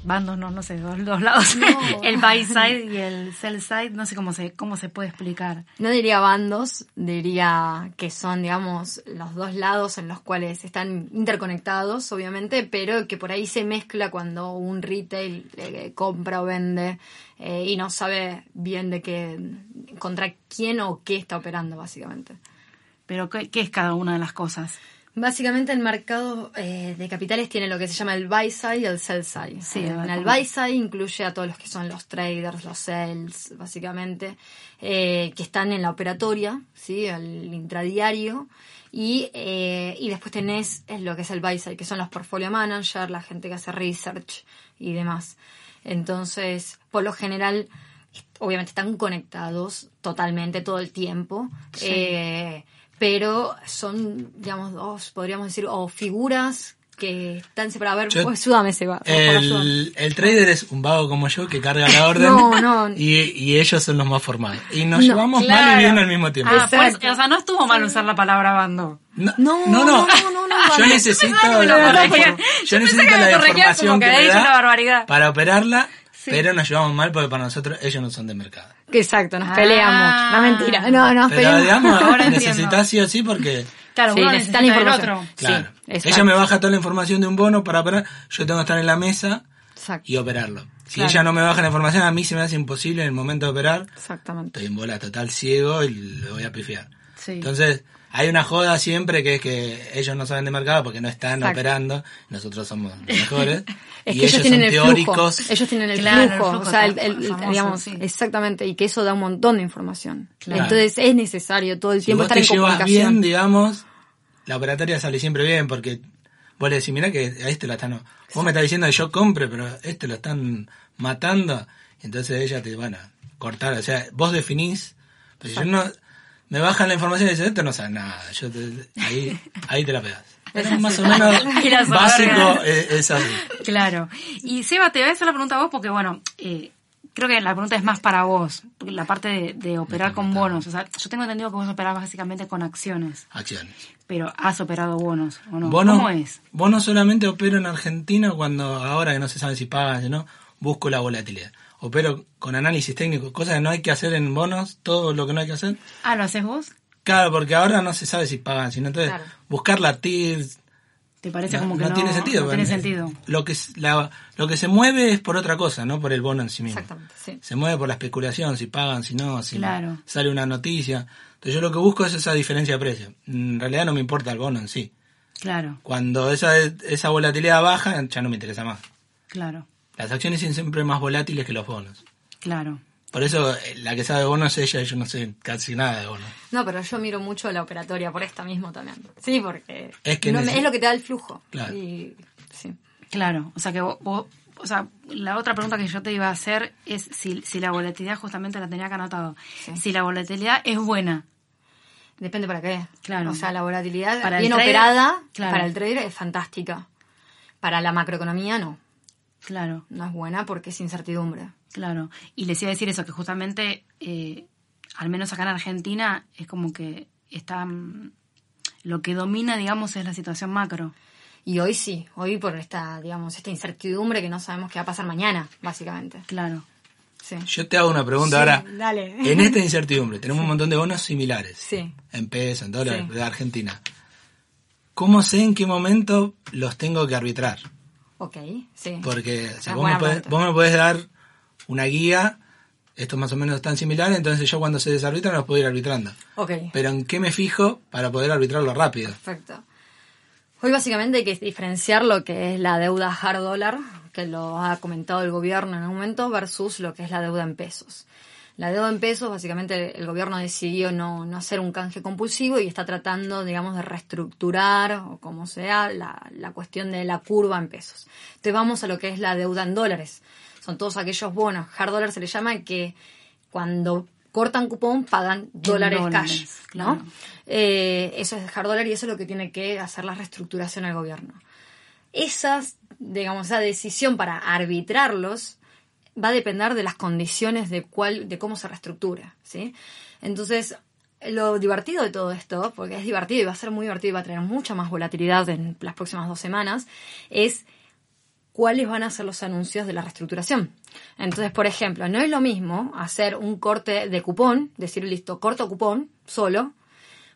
[SPEAKER 2] bandos, no, no sé, dos, dos lados. [LAUGHS] el buy side y el sell side, no sé cómo se, cómo se puede explicar.
[SPEAKER 4] No diría bandos, diría que son, digamos, los dos lados en los cuales están interconectados, obviamente, pero que por ahí se mezcla cuando un retail eh, compra o vende eh, y no sabe bien de qué, contra quién o qué está operando, básicamente.
[SPEAKER 2] Pero, ¿qué, qué es cada una de las cosas?
[SPEAKER 4] Básicamente el mercado eh, de capitales tiene lo que se llama el buy side y el sell side.
[SPEAKER 2] Sí,
[SPEAKER 4] Eh, el buy side incluye a todos los que son los traders, los sales, básicamente, eh, que están en la operatoria, sí, el intradiario. Y, eh, y después tenés lo que es el buy side, que son los portfolio managers, la gente que hace research y demás. Entonces, por lo general, obviamente están conectados totalmente todo el tiempo. Eh, pero son, digamos, dos, podríamos decir, o figuras que están separadas. A ver,
[SPEAKER 3] Yo-
[SPEAKER 4] vos ayúdame, Seba.
[SPEAKER 3] El, el trader es un vago como yo que carga la [LAUGHS] orden
[SPEAKER 4] No, no.
[SPEAKER 3] Y, y ellos son los más formales. Y nos
[SPEAKER 4] No,
[SPEAKER 3] llevamos mal y bien al mismo tiempo.
[SPEAKER 2] Ah, pues, o sea, no estuvo mal usar la palabra bando.
[SPEAKER 3] No,
[SPEAKER 4] No,
[SPEAKER 3] no, no.
[SPEAKER 4] no, no, no,
[SPEAKER 3] Yo
[SPEAKER 4] no.
[SPEAKER 3] necesito
[SPEAKER 2] Yo
[SPEAKER 3] necesito la
[SPEAKER 2] corregía
[SPEAKER 3] información
[SPEAKER 2] como que
[SPEAKER 3] me da
[SPEAKER 2] una barbaridad.
[SPEAKER 3] para operarla,
[SPEAKER 2] Sí.
[SPEAKER 3] pero nos llevamos mal porque para nosotros ellos no son de mercado.
[SPEAKER 4] Exacto, nos
[SPEAKER 2] Ah.
[SPEAKER 4] peleamos. No, mentira. No, no,
[SPEAKER 3] Pero
[SPEAKER 4] peleamos.
[SPEAKER 3] digamos, [LAUGHS]
[SPEAKER 2] Ahora entiendo.
[SPEAKER 3] necesitas sí o sí porque...
[SPEAKER 2] Claro,
[SPEAKER 4] Sí,
[SPEAKER 2] uno necesita
[SPEAKER 4] información.
[SPEAKER 2] otro.
[SPEAKER 3] Claro.
[SPEAKER 4] Sí, exacto.
[SPEAKER 3] ella me baja toda la información de un bono para operar, yo tengo que estar en la mesa
[SPEAKER 4] Exacto.
[SPEAKER 3] y operarlo. Si
[SPEAKER 2] Claro.
[SPEAKER 3] ella no me baja la información, a mí se me hace imposible en el momento de operar.
[SPEAKER 4] Exactamente.
[SPEAKER 3] Estoy en bola total ciego y le voy a pifiar.
[SPEAKER 2] Sí.
[SPEAKER 3] Entonces, hay una joda siempre que es que ellos no saben de mercado porque no están
[SPEAKER 4] Exacto.
[SPEAKER 3] operando, nosotros somos los [LAUGHS] mejores.
[SPEAKER 4] Es
[SPEAKER 3] y
[SPEAKER 4] que ellos, tienen
[SPEAKER 3] son
[SPEAKER 4] el
[SPEAKER 3] teóricos.
[SPEAKER 4] flujo. Ellos tienen el
[SPEAKER 2] Claro, el
[SPEAKER 4] flujo.
[SPEAKER 2] flujo
[SPEAKER 4] o sea, el, el-
[SPEAKER 2] famoso,
[SPEAKER 4] digamos,
[SPEAKER 2] sí.
[SPEAKER 4] exactamente. Y que eso da un montón de información.
[SPEAKER 2] Claro.
[SPEAKER 4] Entonces es necesario todo el
[SPEAKER 3] si
[SPEAKER 4] tiempo
[SPEAKER 3] vos
[SPEAKER 4] estar
[SPEAKER 3] te
[SPEAKER 4] en
[SPEAKER 3] llevas
[SPEAKER 4] comunicación.
[SPEAKER 3] bien, digamos, la operatoria sale siempre bien porque vos le decís, mirá que a este lo están... Vos me estás diciendo que yo compre, pero a este lo están matando. Entonces ella te van a cortar. O sea, vos definís, pero si yo no... Me bajan la información y dicen, esto no sabe nada. Yo te- ahí, [LAUGHS] ahí te la pegas. Pero más o menos [LAUGHS] básico es, es así.
[SPEAKER 2] Claro. Y Seba, te voy a hacer la pregunta a vos porque, bueno, eh, creo que la pregunta es más para vos, la parte de, de operar con bonos. O sea, yo tengo entendido que vos operás básicamente con acciones,
[SPEAKER 3] Acciones.
[SPEAKER 2] pero has operado bonos, ¿o no?
[SPEAKER 3] Bono,
[SPEAKER 2] ¿Cómo es?
[SPEAKER 3] bono solamente opero en Argentina cuando ahora que no se sabe si pagan o no, busco la volatilidad. Opero con análisis técnico, cosas que no hay que hacer en bonos, todo lo que no hay que hacer.
[SPEAKER 2] Ah, ¿lo haces vos?
[SPEAKER 3] Claro, porque ahora no se sabe si pagan, sino entonces
[SPEAKER 4] Claro.
[SPEAKER 3] buscar la TIRS
[SPEAKER 2] ¿Te parece
[SPEAKER 3] no,
[SPEAKER 2] como que
[SPEAKER 3] no
[SPEAKER 2] no,
[SPEAKER 3] tiene sentido.
[SPEAKER 2] no tiene sentido.
[SPEAKER 3] Lo que, la- lo que se mueve es por otra cosa, no por el bono en sí mismo.
[SPEAKER 4] Exactamente, sí.
[SPEAKER 3] Se mueve por la especulación, si pagan, si no, si
[SPEAKER 2] Claro.
[SPEAKER 3] sale una noticia. Entonces yo lo que busco es esa diferencia de precio. En realidad no me importa el bono en sí.
[SPEAKER 2] Claro,
[SPEAKER 3] Cuando esa, esa volatilidad baja, ya no me interesa más.
[SPEAKER 2] claro,
[SPEAKER 3] Las acciones son siempre más volátiles que los bonos.
[SPEAKER 2] claro.
[SPEAKER 3] Por eso eh, la que sabe de bonos es ella y yo no sé casi nada de bonos.
[SPEAKER 4] No, pero yo miro mucho la operatoria por esta mismo también. Sí, porque
[SPEAKER 3] Es que
[SPEAKER 4] no me-
[SPEAKER 3] neces-
[SPEAKER 4] es lo que te da el flujo.
[SPEAKER 3] Claro.
[SPEAKER 4] Y, sí.
[SPEAKER 2] Claro, o sea que vos, vos- o sea, la otra pregunta que yo te iba a hacer es si, si la volatilidad, justamente la tenía que anotado,
[SPEAKER 4] Sí.
[SPEAKER 2] si la volatilidad es buena.
[SPEAKER 4] Depende para qué.
[SPEAKER 2] Claro.
[SPEAKER 4] O sea, la volatilidad
[SPEAKER 2] Para
[SPEAKER 4] bien
[SPEAKER 2] trader,
[SPEAKER 4] operada
[SPEAKER 2] claro.
[SPEAKER 4] para el trader es fantástica. Para la macroeconomía no.
[SPEAKER 2] Claro,
[SPEAKER 4] No es buena porque es incertidumbre.
[SPEAKER 2] claro. Y les iba a decir eso, que justamente, eh, al menos acá en Argentina, es como que está, mm, lo que domina, digamos, es la situación macro.
[SPEAKER 4] Y hoy sí, hoy por esta, digamos, esta incertidumbre que no sabemos qué va a pasar mañana, básicamente.
[SPEAKER 2] Claro,
[SPEAKER 4] Sí.
[SPEAKER 3] Yo te hago una pregunta
[SPEAKER 4] Sí,
[SPEAKER 3] ahora.
[SPEAKER 4] dale.
[SPEAKER 3] En esta incertidumbre, tenemos un montón de bonos similares.
[SPEAKER 4] Sí.
[SPEAKER 3] En pesos, en dólares,
[SPEAKER 4] Sí.
[SPEAKER 3] de Argentina. ¿Cómo sé en qué momento los tengo que arbitrar?
[SPEAKER 4] Ok, sí.
[SPEAKER 3] Porque o sea,
[SPEAKER 4] Ah,
[SPEAKER 3] vos, me podés, vos me podés dar una guía, estos más o menos están similares, entonces yo cuando se desarbitran los puedo ir arbitrando.
[SPEAKER 4] Ok.
[SPEAKER 3] Pero ¿en qué me fijo para poder arbitrarlo rápido?
[SPEAKER 4] Perfecto. Hoy básicamente hay que diferenciar lo que es la deuda hard dollar, que lo ha comentado el gobierno en un momento, versus lo que es la deuda en pesos. La deuda en pesos, básicamente el gobierno decidió no, no hacer un canje compulsivo y está tratando, digamos, de reestructurar, o como sea, la, la cuestión de la curva en pesos. Entonces vamos a lo que es la deuda en dólares. Son todos aquellos bonos, hard dollar se le llama, que cuando cortan cupón pagan dólares,
[SPEAKER 2] dólares,
[SPEAKER 4] cash,
[SPEAKER 2] claro.
[SPEAKER 4] ¿no? Eh, eso es hard dollar y eso es lo que tiene que hacer la reestructuración al gobierno. Esas, digamos, esa decisión para arbitrarlos va a depender de las condiciones de cuál, de cómo se reestructura, ¿sí? Entonces, lo divertido de todo esto, porque es divertido y va a ser muy divertido y va a tener mucha más volatilidad en las próximas dos semanas, es cuáles van a ser los anuncios de la reestructuración. Entonces, por ejemplo, no es lo mismo hacer un corte de cupón, decir listo, corto cupón solo,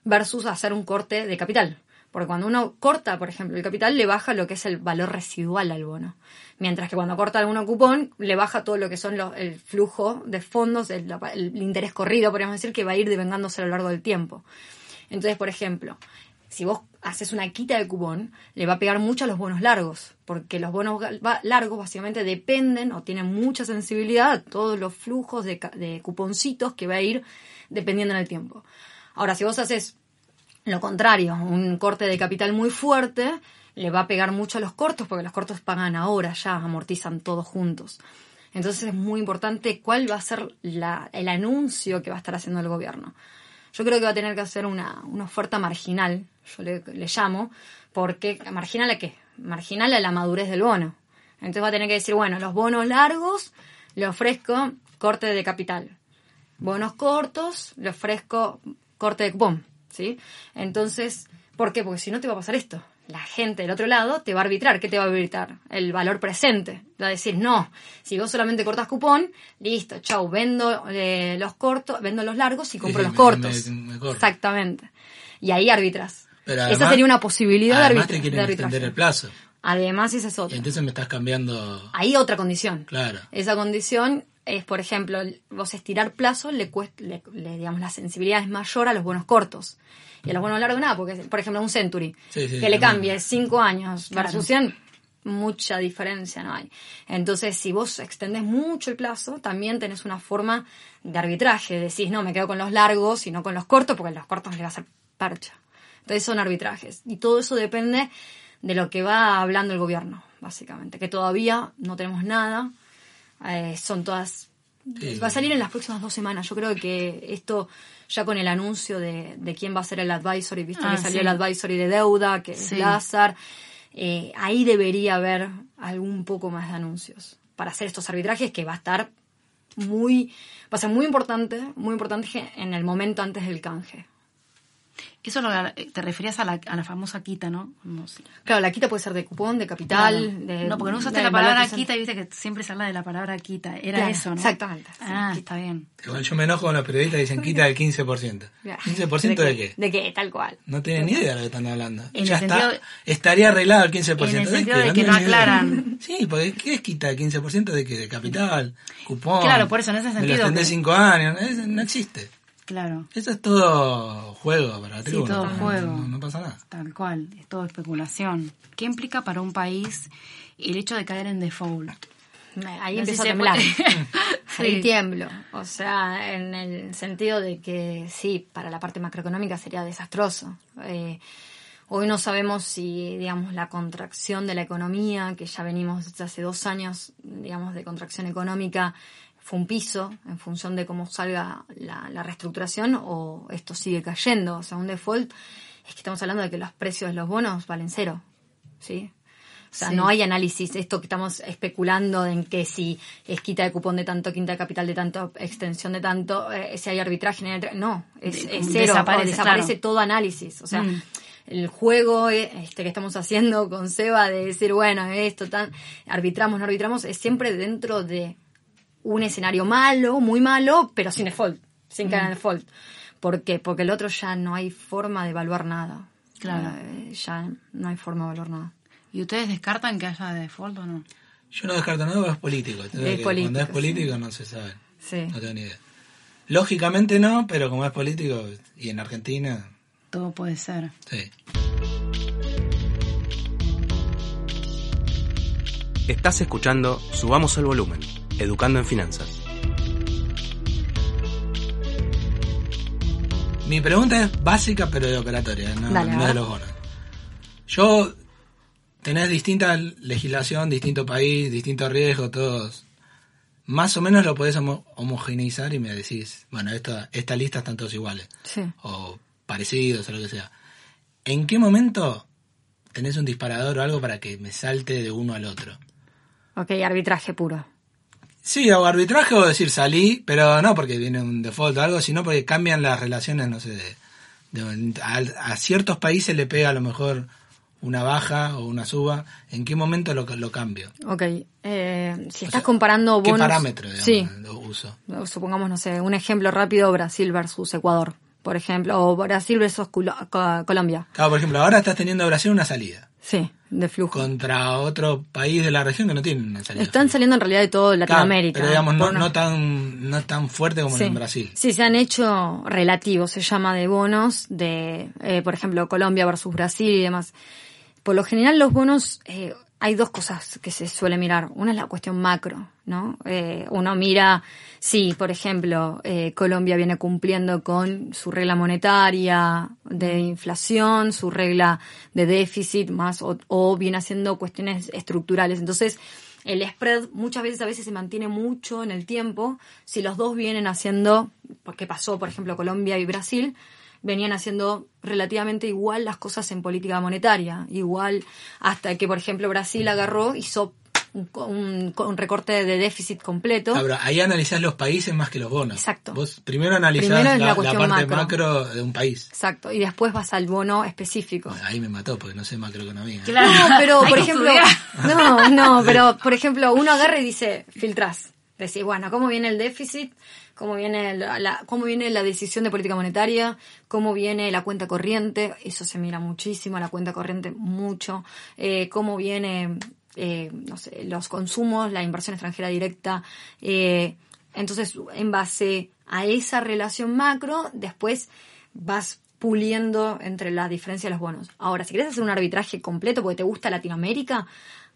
[SPEAKER 4] versus hacer un corte de capital. Porque cuando uno corta, por ejemplo, el capital, le baja lo que es el valor residual al bono. Mientras que cuando corta alguno cupón, le baja todo lo que son los, el flujo de fondos, el, el interés corrido, podríamos decir, que va a ir devengándose a lo largo del tiempo. Entonces, por ejemplo, si vos haces una quita de cupón, le va a pegar mucho a los bonos largos, porque los bonos largos básicamente dependen o tienen mucha sensibilidad a todos los flujos de, de cuponcitos que va a ir dependiendo en el tiempo. Ahora, si vos haces lo contrario, un corte de capital muy fuerte le va a pegar mucho a los cortos, porque los cortos pagan ahora ya, amortizan todos juntos. Entonces es muy importante cuál va a ser el anuncio que va a estar haciendo el gobierno. Yo creo que va a tener que hacer una, una oferta marginal, yo le, le, llamo, porque marginal a qué? Marginal a la madurez del bono. Entonces va a tener que decir, bueno, los bonos largos le ofrezco corte de capital. Bonos cortos le ofrezco corte de cupón. ¿Sí? Entonces, ¿por qué? Porque si no te va a pasar esto. La gente del otro lado te va a arbitrar. ¿Qué te va a arbitrar? El valor presente. Va a decir, no, si vos solamente cortas cupón, listo, chau, vendo eh, los cortos, vendo los largos y compro
[SPEAKER 3] Sí,
[SPEAKER 4] los
[SPEAKER 3] me-
[SPEAKER 4] cortos.
[SPEAKER 3] me- me corto.
[SPEAKER 4] Exactamente. Y ahí arbitras.
[SPEAKER 3] Pero
[SPEAKER 4] Esa sería una posibilidad de,
[SPEAKER 3] Además
[SPEAKER 4] arbitra-
[SPEAKER 3] te quieren
[SPEAKER 4] de
[SPEAKER 3] extender
[SPEAKER 4] arbitraje.
[SPEAKER 3] el plazo.
[SPEAKER 4] Además, esa es
[SPEAKER 3] Y
[SPEAKER 4] otra.
[SPEAKER 3] entonces me estás cambiando.
[SPEAKER 4] Ahí otra condición.
[SPEAKER 3] Claro.
[SPEAKER 4] Esa condición es, por ejemplo, vos estirar plazo, le, cuest- le, le- digamos, la sensibilidad es mayor a los bonos cortos. Y a los bonos largos nada, porque, por ejemplo, un Century,
[SPEAKER 3] Sí, sí,
[SPEAKER 4] que le cambie 5 años
[SPEAKER 2] Claro.
[SPEAKER 4] versus 100, mucha diferencia no hay. Entonces, si vos extendés mucho el plazo, también tenés una forma de arbitraje. Decís, no, me quedo con los largos y no con los cortos, porque los cortos le va a hacer percha. Entonces son arbitrajes. Y todo eso depende de lo que va hablando el gobierno, básicamente. Que todavía no tenemos nada. Eh, son todas...
[SPEAKER 3] Sí.
[SPEAKER 4] Va a salir en las próximas dos semanas. Yo creo que esto, ya con el anuncio de, de quién va a ser el advisory, visto
[SPEAKER 2] Ah,
[SPEAKER 4] que salió
[SPEAKER 2] sí.
[SPEAKER 4] el advisory de deuda, que
[SPEAKER 2] Sí.
[SPEAKER 4] es Lázar, eh, ahí debería haber algún poco más de anuncios para hacer estos arbitrajes que va a estar muy, va a ser muy importante, muy importante en el momento antes del canje.
[SPEAKER 2] Eso lo, te referías a la, a la famosa quita, ¿no?
[SPEAKER 4] Claro, la quita puede ser de cupón, de capital.
[SPEAKER 2] Claro.
[SPEAKER 4] de-
[SPEAKER 2] no, porque no usaste
[SPEAKER 4] de
[SPEAKER 2] la palabra quita y viste que siempre se habla de la palabra quita. Era
[SPEAKER 4] Claro,
[SPEAKER 2] eso, ¿no?
[SPEAKER 4] exactamente, sí,
[SPEAKER 2] Ah,
[SPEAKER 4] quita.
[SPEAKER 2] está bien.
[SPEAKER 3] Igual yo me enojo con los periodistas que dicen quita el 15%.
[SPEAKER 4] Ya.
[SPEAKER 3] ¿15% de qué?
[SPEAKER 4] De qué, tal cual.
[SPEAKER 3] No tienen ni idea de lo que están hablando.
[SPEAKER 2] En
[SPEAKER 3] ya
[SPEAKER 2] el
[SPEAKER 3] está,
[SPEAKER 2] sentido-
[SPEAKER 3] estaría arreglado el 15%.
[SPEAKER 2] En el
[SPEAKER 3] ¿De
[SPEAKER 2] sentido
[SPEAKER 3] qué?
[SPEAKER 2] de que no
[SPEAKER 3] idea.
[SPEAKER 2] aclaran.
[SPEAKER 3] Sí, porque ¿qué es quita el 15% de qué? De capital, cupón.
[SPEAKER 2] Claro, por eso, en ese
[SPEAKER 3] Me
[SPEAKER 2] sentido
[SPEAKER 3] lo
[SPEAKER 2] que-
[SPEAKER 3] 5 años. no existe.
[SPEAKER 2] Claro,
[SPEAKER 3] Eso es todo juego para la
[SPEAKER 2] Sí, todo
[SPEAKER 3] no,
[SPEAKER 2] juego.
[SPEAKER 3] No, no pasa nada.
[SPEAKER 2] tal cual. Es todo especulación. ¿Qué implica para un país el hecho de caer en default?
[SPEAKER 4] Ahí
[SPEAKER 2] No
[SPEAKER 4] empiezo
[SPEAKER 2] sé
[SPEAKER 4] a temblar. [LAUGHS] Ahí
[SPEAKER 2] Sí.
[SPEAKER 4] tiemblo. O sea, en el sentido de que sí, para la parte macroeconómica sería desastroso. Eh, hoy no sabemos si, digamos, la contracción de la economía, que ya venimos desde hace dos años, digamos, de contracción económica, fue un piso en función de cómo salga la, la reestructuración o esto sigue cayendo. O sea, un default es que estamos hablando de que los precios de los bonos valen cero. ¿Sí? O sea,
[SPEAKER 2] Sí.
[SPEAKER 4] no hay análisis, esto que estamos especulando en que si es quita de cupón de tanto, quinta de capital de tanto, extensión de tanto, eh, si hay arbitraje, no es, es cero,
[SPEAKER 2] desaparece,
[SPEAKER 4] o desaparece
[SPEAKER 2] claro.
[SPEAKER 4] todo análisis. O sea,
[SPEAKER 2] Mm.
[SPEAKER 4] el juego eh, este que estamos haciendo con Seba de decir, bueno, esto tan, arbitramos, no arbitramos, es siempre dentro de un escenario malo, muy malo, pero sin default, sin
[SPEAKER 2] Mm.
[SPEAKER 4] caer en default. ¿Por qué? Porque el otro ya no hay forma de evaluar nada.
[SPEAKER 2] Claro.
[SPEAKER 4] Eh, ya no hay forma de evaluar nada.
[SPEAKER 2] ¿Y ustedes descartan que haya default o no?
[SPEAKER 3] Yo no descarto nada, es político.
[SPEAKER 4] Es
[SPEAKER 3] que
[SPEAKER 4] político,
[SPEAKER 3] Cuando es
[SPEAKER 4] sí.
[SPEAKER 3] político no se sabe.
[SPEAKER 4] Sí.
[SPEAKER 3] No tengo ni idea. Lógicamente no, pero como es político y en Argentina,
[SPEAKER 2] Todo puede ser.
[SPEAKER 3] sí.
[SPEAKER 1] Estás escuchando Subamos el Volumen, Educando en Finanzas.
[SPEAKER 3] Mi pregunta es básica pero de operatoria, no,
[SPEAKER 4] Dale,
[SPEAKER 3] no de los bonos. Yo, tenés distinta legislación, distinto país, distintos riesgos, todos. Más o menos lo podés homo- homogeneizar y me decís, bueno, esta, esta lista están todos iguales.
[SPEAKER 4] Sí.
[SPEAKER 3] O parecidos o lo que sea. ¿En qué momento tenés un disparador o algo para que me salte de uno al otro?
[SPEAKER 4] Ok, arbitraje puro.
[SPEAKER 3] Sí, o arbitraje o decir salí, pero no porque viene un default o algo, sino porque cambian las relaciones, no sé, de, de- a, a ciertos países le pega a lo mejor una baja o una suba, ¿en qué momento lo, lo cambio?
[SPEAKER 4] Ok, eh, si
[SPEAKER 3] O
[SPEAKER 4] estás
[SPEAKER 3] sea,
[SPEAKER 4] comparando
[SPEAKER 3] ¿Qué
[SPEAKER 4] bonos...
[SPEAKER 3] parámetro, digamos,
[SPEAKER 4] Sí,
[SPEAKER 3] lo uso?
[SPEAKER 4] supongamos, no sé, un ejemplo rápido, Brasil versus Ecuador, por ejemplo, o Brasil versus Colombia.
[SPEAKER 3] Claro, por ejemplo, ahora estás teniendo a Brasil una salida
[SPEAKER 4] Sí, de flujo.
[SPEAKER 3] contra otro país de la región que no tiene una salida.
[SPEAKER 4] Están saliendo en realidad de todo
[SPEAKER 3] Claro,
[SPEAKER 4] Latinoamérica.
[SPEAKER 3] pero digamos, no, no tan no tan fuerte como
[SPEAKER 4] Sí.
[SPEAKER 3] en Brasil.
[SPEAKER 4] Sí, se han hecho relativos, se llama de bonos de, eh, por ejemplo, Colombia versus Brasil y demás. Por lo general los bonos, eh, hay dos cosas que se suele mirar. Una es la cuestión macro, ¿no? Eh, uno mira si, por ejemplo, eh, Colombia viene cumpliendo con su regla monetaria de inflación, su regla de déficit, más o, o viene haciendo cuestiones estructurales. Entonces, el spread muchas veces a veces se mantiene mucho en el tiempo si los dos vienen haciendo, porque pasó, por ejemplo, Colombia y Brasil, venían haciendo relativamente igual las cosas en política monetaria, igual hasta que, por ejemplo, Brasil agarró, hizo un, un- un recorte de déficit completo.
[SPEAKER 3] Ah, pero ahí analizás los países más que los bonos.
[SPEAKER 4] Exacto.
[SPEAKER 3] Vos primero analizás
[SPEAKER 4] Primero
[SPEAKER 3] la,
[SPEAKER 4] la
[SPEAKER 3] la
[SPEAKER 4] cuestión
[SPEAKER 3] parte
[SPEAKER 4] macro.
[SPEAKER 3] macro. de un país.
[SPEAKER 4] Exacto, y después vas al bono específico.
[SPEAKER 3] Bueno, ahí me mató porque no sé macroeconomía.
[SPEAKER 2] Claro.
[SPEAKER 4] No, pero por ejemplo, no, no, pero por ejemplo, uno agarra y dice, filtrás. Decís, bueno, ¿cómo viene el déficit? ¿Cómo viene la, cómo viene la decisión de política monetaria? ¿Cómo viene la cuenta corriente? Eso se mira muchísimo, la cuenta corriente mucho. Eh, ¿Cómo viene, eh, no sé, los consumos, la inversión extranjera directa? Eh, entonces, en base a esa relación macro, después vas puliendo entre la diferencia de los bonos. Ahora, si quieres hacer un arbitraje completo porque te gusta Latinoamérica,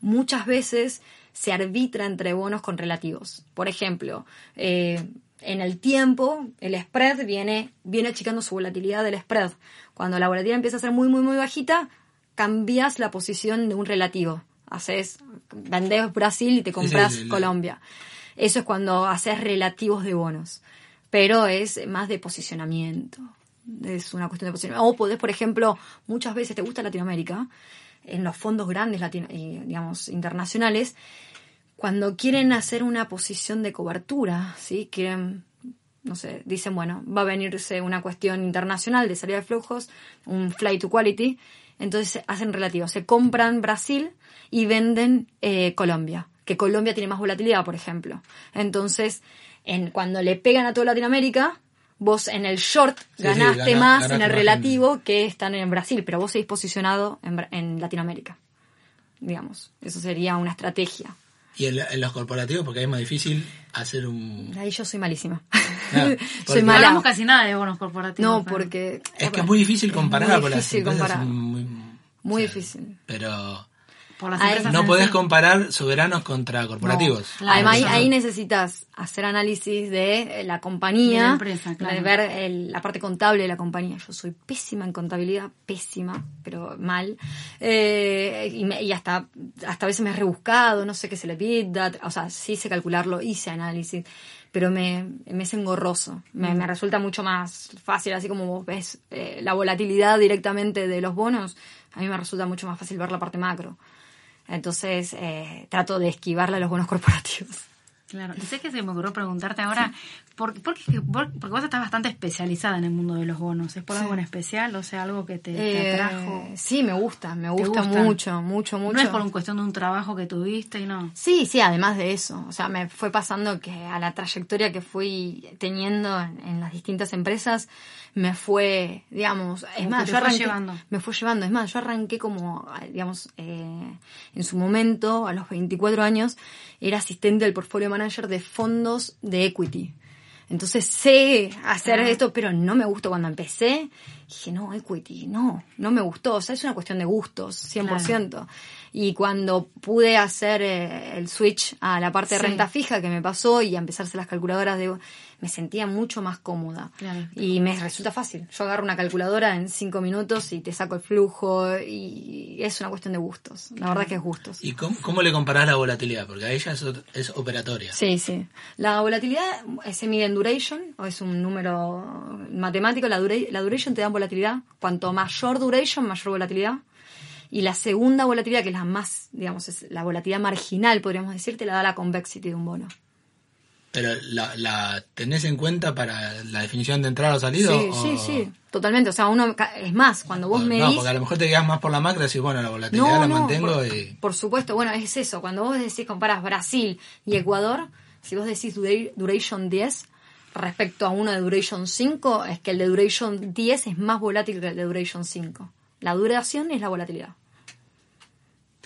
[SPEAKER 4] muchas veces se arbitra entre bonos con relativos. Por ejemplo, eh, en el tiempo, el spread viene, viene achicando su volatilidad del spread. Cuando la volatilidad empieza a ser muy, muy, muy bajita, cambias la posición de un relativo. Haces, vendés Brasil y te compras
[SPEAKER 3] sí, sí,
[SPEAKER 4] Colombia. Eso es cuando haces relativos de bonos. Pero es más de posicionamiento. Es una cuestión de posicionamiento. O podés, por ejemplo, muchas veces te gusta Latinoamérica, en los fondos grandes, latino- y, digamos, internacionales, cuando quieren hacer una posición de cobertura, ¿sí? Quieren, no sé, dicen, bueno, va a venirse una cuestión internacional de salida de flujos, un flight to quality, entonces hacen relativos. Se compran Brasil y venden eh, Colombia, que Colombia tiene más volatilidad, por ejemplo. Entonces, en, cuando le pegan a toda Latinoamérica, vos en el short
[SPEAKER 3] Sí, sí,
[SPEAKER 4] ganaste
[SPEAKER 3] gana-
[SPEAKER 4] más en el relativo que están en Brasil, pero vos seguís posicionado en, en Latinoamérica. Digamos, eso sería una estrategia.
[SPEAKER 3] Y en, en los corporativos, porque ahí es más difícil hacer un...
[SPEAKER 4] Ahí yo soy malísima.
[SPEAKER 3] Claro, [LAUGHS]
[SPEAKER 4] soy
[SPEAKER 2] No
[SPEAKER 4] mala.
[SPEAKER 2] hablamos casi nada de bonos corporativos.
[SPEAKER 4] No, porque...
[SPEAKER 3] Es que es muy difícil comparar,
[SPEAKER 4] muy
[SPEAKER 3] las
[SPEAKER 4] difícil
[SPEAKER 3] empresas
[SPEAKER 4] comparar.
[SPEAKER 3] muy...
[SPEAKER 4] Muy
[SPEAKER 3] o sea,
[SPEAKER 4] difícil.
[SPEAKER 3] Pero
[SPEAKER 2] Por las
[SPEAKER 4] Ahí-
[SPEAKER 2] empresas
[SPEAKER 3] no podés
[SPEAKER 2] sí.
[SPEAKER 3] comparar soberanos contra corporativos.
[SPEAKER 2] claro.
[SPEAKER 4] Además, ahí, necesitas hacer análisis de eh, la compañía,
[SPEAKER 2] De la empresa, claro.
[SPEAKER 4] de ver el- la parte contable de la compañía. Yo soy pésima en contabilidad, pésima, pero mal. Eh, y, me- y hasta, hasta a veces me he rebuscado, no sé qué es el EBITDA, o sea, sí sé calcularlo, hice análisis, pero me, me es engorroso. Me, me resulta mucho más fácil, así como vos ves eh, la volatilidad directamente de los bonos, a mí me resulta mucho más fácil ver la parte macro. Entonces, eh, trato de esquivarle a los bonos [LAUGHS] corporativos.
[SPEAKER 2] Claro, y sé que se me ocurrió preguntarte ahora, ¿por, por qué- por- porque vos estás bastante especializada en el mundo de los bonos, ¿es por algo en especial? O sea, algo que te, te
[SPEAKER 4] Eh,
[SPEAKER 2] atrajo.
[SPEAKER 4] sí, me gusta, me
[SPEAKER 2] ¿Te
[SPEAKER 4] gusta mucho, mucho, mucho.
[SPEAKER 2] No es por una cuestión de un trabajo que tuviste y no.
[SPEAKER 4] Sí, sí, además de eso. O sea, me fue pasando que a la trayectoria que fui teniendo en, en las distintas empresas, me fue, digamos, es
[SPEAKER 2] Como
[SPEAKER 4] más, yo arranqué,
[SPEAKER 2] llevando.
[SPEAKER 4] me fue llevando. Es más, yo arranqué como, digamos, eh, en su momento, a los 24 años, era asistente del portfolio manager de fondos de equity. Entonces sé hacer
[SPEAKER 2] Ah.
[SPEAKER 4] esto, pero no me gustó cuando empecé. Dije, no, equity, no, no me gustó. O sea, es una cuestión de gustos, 100%. Y cuando pude hacer eh, el switch a la parte de
[SPEAKER 2] Sí.
[SPEAKER 4] renta fija que me pasó y a empezarse las calculadoras, de, me sentía mucho más cómoda.
[SPEAKER 2] Claro.
[SPEAKER 4] Y me resulta fácil. Yo agarro una calculadora en cinco minutos y te saco el flujo y es una cuestión de gustos. La verdad que es gustos.
[SPEAKER 3] ¿Y cómo, cómo le comparás la volatilidad? Porque a ella es, operatoria.
[SPEAKER 4] Sí, sí. La volatilidad se mide en duration, o es un número matemático. La, dura- la duration te da volatilidad. Cuanto mayor duration, mayor volatilidad. Y la segunda volatilidad, que es la más, digamos, es la volatilidad marginal, podríamos decir, te la da la convexity de un bono.
[SPEAKER 3] Pero la, la tenés en cuenta para la definición de entrada o salida.
[SPEAKER 4] Sí,
[SPEAKER 3] o-
[SPEAKER 4] sí, sí, totalmente. O sea, uno, es más, cuando vos
[SPEAKER 3] o-
[SPEAKER 4] medís...
[SPEAKER 3] No, porque a lo mejor te quedas más por la macro y decís, bueno, la volatilidad la mantengo
[SPEAKER 4] por,
[SPEAKER 3] y...
[SPEAKER 4] por supuesto, bueno, es eso. Cuando vos decís, comparás Brasil y Ecuador, si vos decís dura- Duration 10 respecto a uno de Duration 5, es que el de Duration 10 es más volátil que el de Duration 5. La duración es la volatilidad.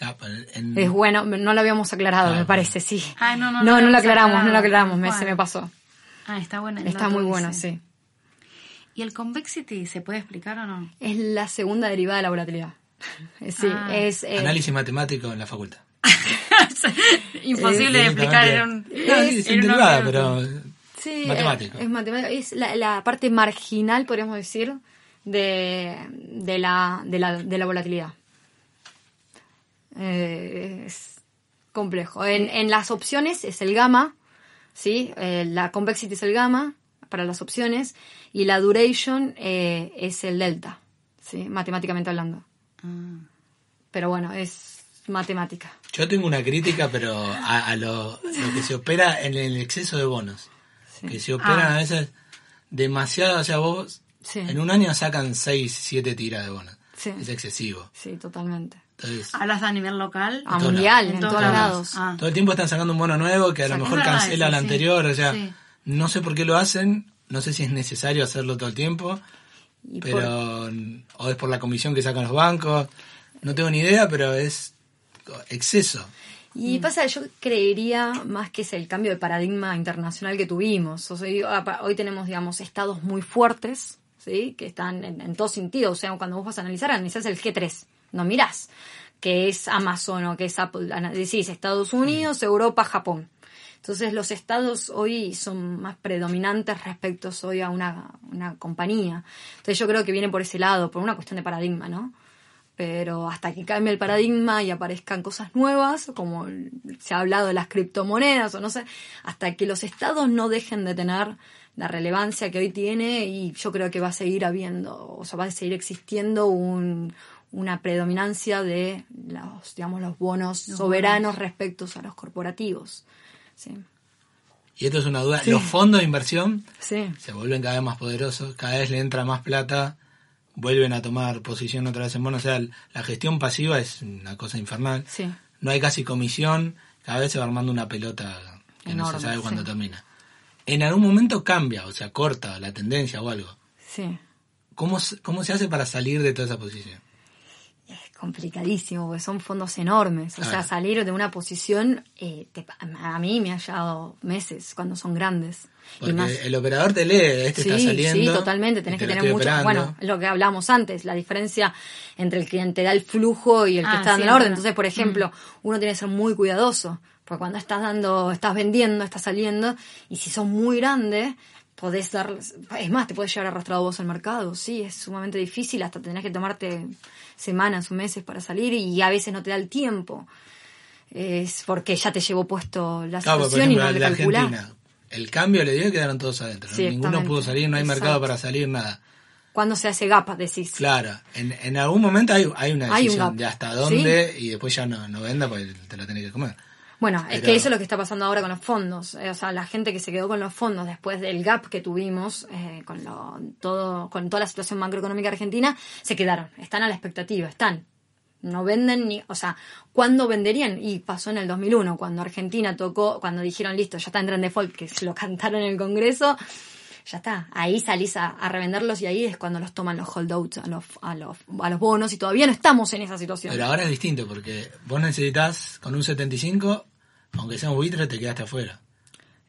[SPEAKER 3] Ah, en-
[SPEAKER 4] Es bueno, no lo habíamos aclarado,
[SPEAKER 3] Ah,
[SPEAKER 4] me parece, sí.
[SPEAKER 2] Ay, no, no,
[SPEAKER 4] no,
[SPEAKER 2] no
[SPEAKER 4] no
[SPEAKER 2] lo
[SPEAKER 4] lo
[SPEAKER 2] hemos
[SPEAKER 4] aclaramos, no lo
[SPEAKER 2] aclarado.
[SPEAKER 4] aclaramos, me- se me pasó.
[SPEAKER 2] Ah, está bueno. el
[SPEAKER 4] Está muy bueno, sí.
[SPEAKER 2] ¿Y el convexity se puede explicar o no?
[SPEAKER 4] Es la segunda derivada de la volatilidad. [LAUGHS] Sí,
[SPEAKER 2] Ah.
[SPEAKER 4] es... eh,
[SPEAKER 3] Análisis matemático en la facultad. [LAUGHS]
[SPEAKER 2] Imposible de explicar en un...
[SPEAKER 3] No, sí, es
[SPEAKER 2] en
[SPEAKER 3] derivada, pero...
[SPEAKER 4] Sí,
[SPEAKER 3] Matemático.
[SPEAKER 4] Es, es matemático. Es la, la parte marginal, podríamos decir, de, de, la, de, la, de la volatilidad. Eh, es complejo. En, en las opciones es el gamma, ¿sí? Eh, la convexity es el gamma para las opciones y la duration eh, es el delta, ¿sí? Matemáticamente hablando.
[SPEAKER 2] Ah.
[SPEAKER 4] Pero bueno, es matemática.
[SPEAKER 3] Yo tengo una crítica, pero a, a lo, lo que se opera en el exceso de bonos. Que se operan
[SPEAKER 2] Ah.
[SPEAKER 3] a veces demasiado, o sea, vos
[SPEAKER 4] Sí.
[SPEAKER 3] en un año sacan 6, 7 tiras de bonos.
[SPEAKER 4] Sí.
[SPEAKER 3] Es excesivo.
[SPEAKER 4] Sí, totalmente.
[SPEAKER 3] Entonces,
[SPEAKER 2] ¿Hablas a nivel local?
[SPEAKER 4] A mundial, en
[SPEAKER 2] En
[SPEAKER 4] todos
[SPEAKER 2] todos
[SPEAKER 4] lados.
[SPEAKER 2] lados. Ah.
[SPEAKER 3] todo el tiempo están sacando un bono nuevo que a lo mejor cancela el
[SPEAKER 2] sí.
[SPEAKER 3] anterior, o sea,
[SPEAKER 2] Sí.
[SPEAKER 3] no sé por qué lo hacen, no sé si es necesario hacerlo todo el tiempo,
[SPEAKER 4] Y por-
[SPEAKER 3] pero o es por la comisión que sacan los bancos, no tengo ni idea, pero es exceso.
[SPEAKER 4] Y pasa, yo creería más que es el cambio de paradigma internacional que tuvimos. O sea, hoy, tenemos, digamos, estados muy fuertes, ¿sí? Que están en, en todo sentido. O sea, cuando vos vas a analizar, analizás el G3. No mirás que es Amazon o que es Apple. Decís Estados Unidos, Europa, Japón. Entonces los estados hoy son más predominantes respecto hoy a una, una compañía. Entonces yo creo que viene por ese lado, por una cuestión de paradigma, ¿no? Pero hasta que cambie el paradigma y aparezcan cosas nuevas, como se ha hablado de las criptomonedas o no sé, hasta que los estados no dejen de tener la relevancia que hoy tiene y yo creo que va a seguir habiendo, o sea, va a seguir existiendo un, una predominancia de los, digamos, los bonos
[SPEAKER 2] Los
[SPEAKER 4] soberanos respecto a los corporativos. Sí.
[SPEAKER 3] Y esto es una duda, los fondos de inversión
[SPEAKER 4] Sí.
[SPEAKER 3] se vuelven cada vez más poderosos, cada vez le entra más plata, vuelven a tomar posición otra vez en bonos, o sea, la gestión pasiva es una cosa infernal.
[SPEAKER 4] Sí.
[SPEAKER 3] No hay casi comisión, cada vez se va armando una pelota que no se sabe cuándo
[SPEAKER 4] sí.
[SPEAKER 3] termina. En algún momento cambia, o sea, corta la tendencia o algo.
[SPEAKER 4] Sí.
[SPEAKER 3] ¿Cómo, ¿Cómo se hace para salir de toda esa posición?
[SPEAKER 4] Complicadísimo, porque son fondos enormes. O sea, salir de una posición, eh, te- a mí me ha llevado meses cuando son grandes.
[SPEAKER 3] Porque
[SPEAKER 4] y más,
[SPEAKER 3] el operador te lee, este
[SPEAKER 4] sí,
[SPEAKER 3] está saliendo.
[SPEAKER 4] sí, totalmente. Tenés
[SPEAKER 3] te
[SPEAKER 4] que tener mucho.
[SPEAKER 3] operando.
[SPEAKER 4] Bueno, lo que hablamos antes, la diferencia entre el quien te da el flujo y el que
[SPEAKER 2] Ah,
[SPEAKER 4] está dando
[SPEAKER 2] sí,
[SPEAKER 4] la orden. Entonces, por ejemplo, uno tiene que ser muy cuidadoso. Porque cuando estás dando, estás vendiendo, estás saliendo, y si sos muy grande, podés dar. Es más, te puedes llevar arrastrado vos al mercado. Sí, es sumamente difícil, hasta tenés que tomarte semanas o meses para salir y a veces no te da el tiempo. Es porque ya te llevó puesto la
[SPEAKER 3] Claro, por
[SPEAKER 4] situación y no le calculás.
[SPEAKER 3] Argentina. El cambio le dio y quedaron todos adentro. Ninguno pudo salir, no hay mercado para salir, nada.
[SPEAKER 4] Cuando se hace gap, decís.
[SPEAKER 3] Claro, en, en algún momento hay, hay una
[SPEAKER 4] Hay un
[SPEAKER 3] decisión de hasta dónde y después ya no, no venda porque te lo tenés que comer.
[SPEAKER 4] Bueno, es que eso es lo que está pasando ahora con los fondos. Eh, o sea, la gente que se quedó con los fondos después del gap que tuvimos eh, con lo, todo, con toda la situación macroeconómica argentina, se quedaron. Están a la expectativa, están. No venden ni, o sea, ¿cuándo venderían? Y pasó en el 2001, cuando Argentina tocó, cuando dijeron, listo, ya está en default, que se lo [LAUGHS] cantaron en el Congreso, ya está. Ahí salís a, a revenderlos y ahí es cuando los toman los holdouts a los, a los, a los bonos y todavía no estamos en esa situación.
[SPEAKER 3] Pero ahora es distinto porque vos necesitas con un 75, aunque sea un buitre, te quedaste afuera.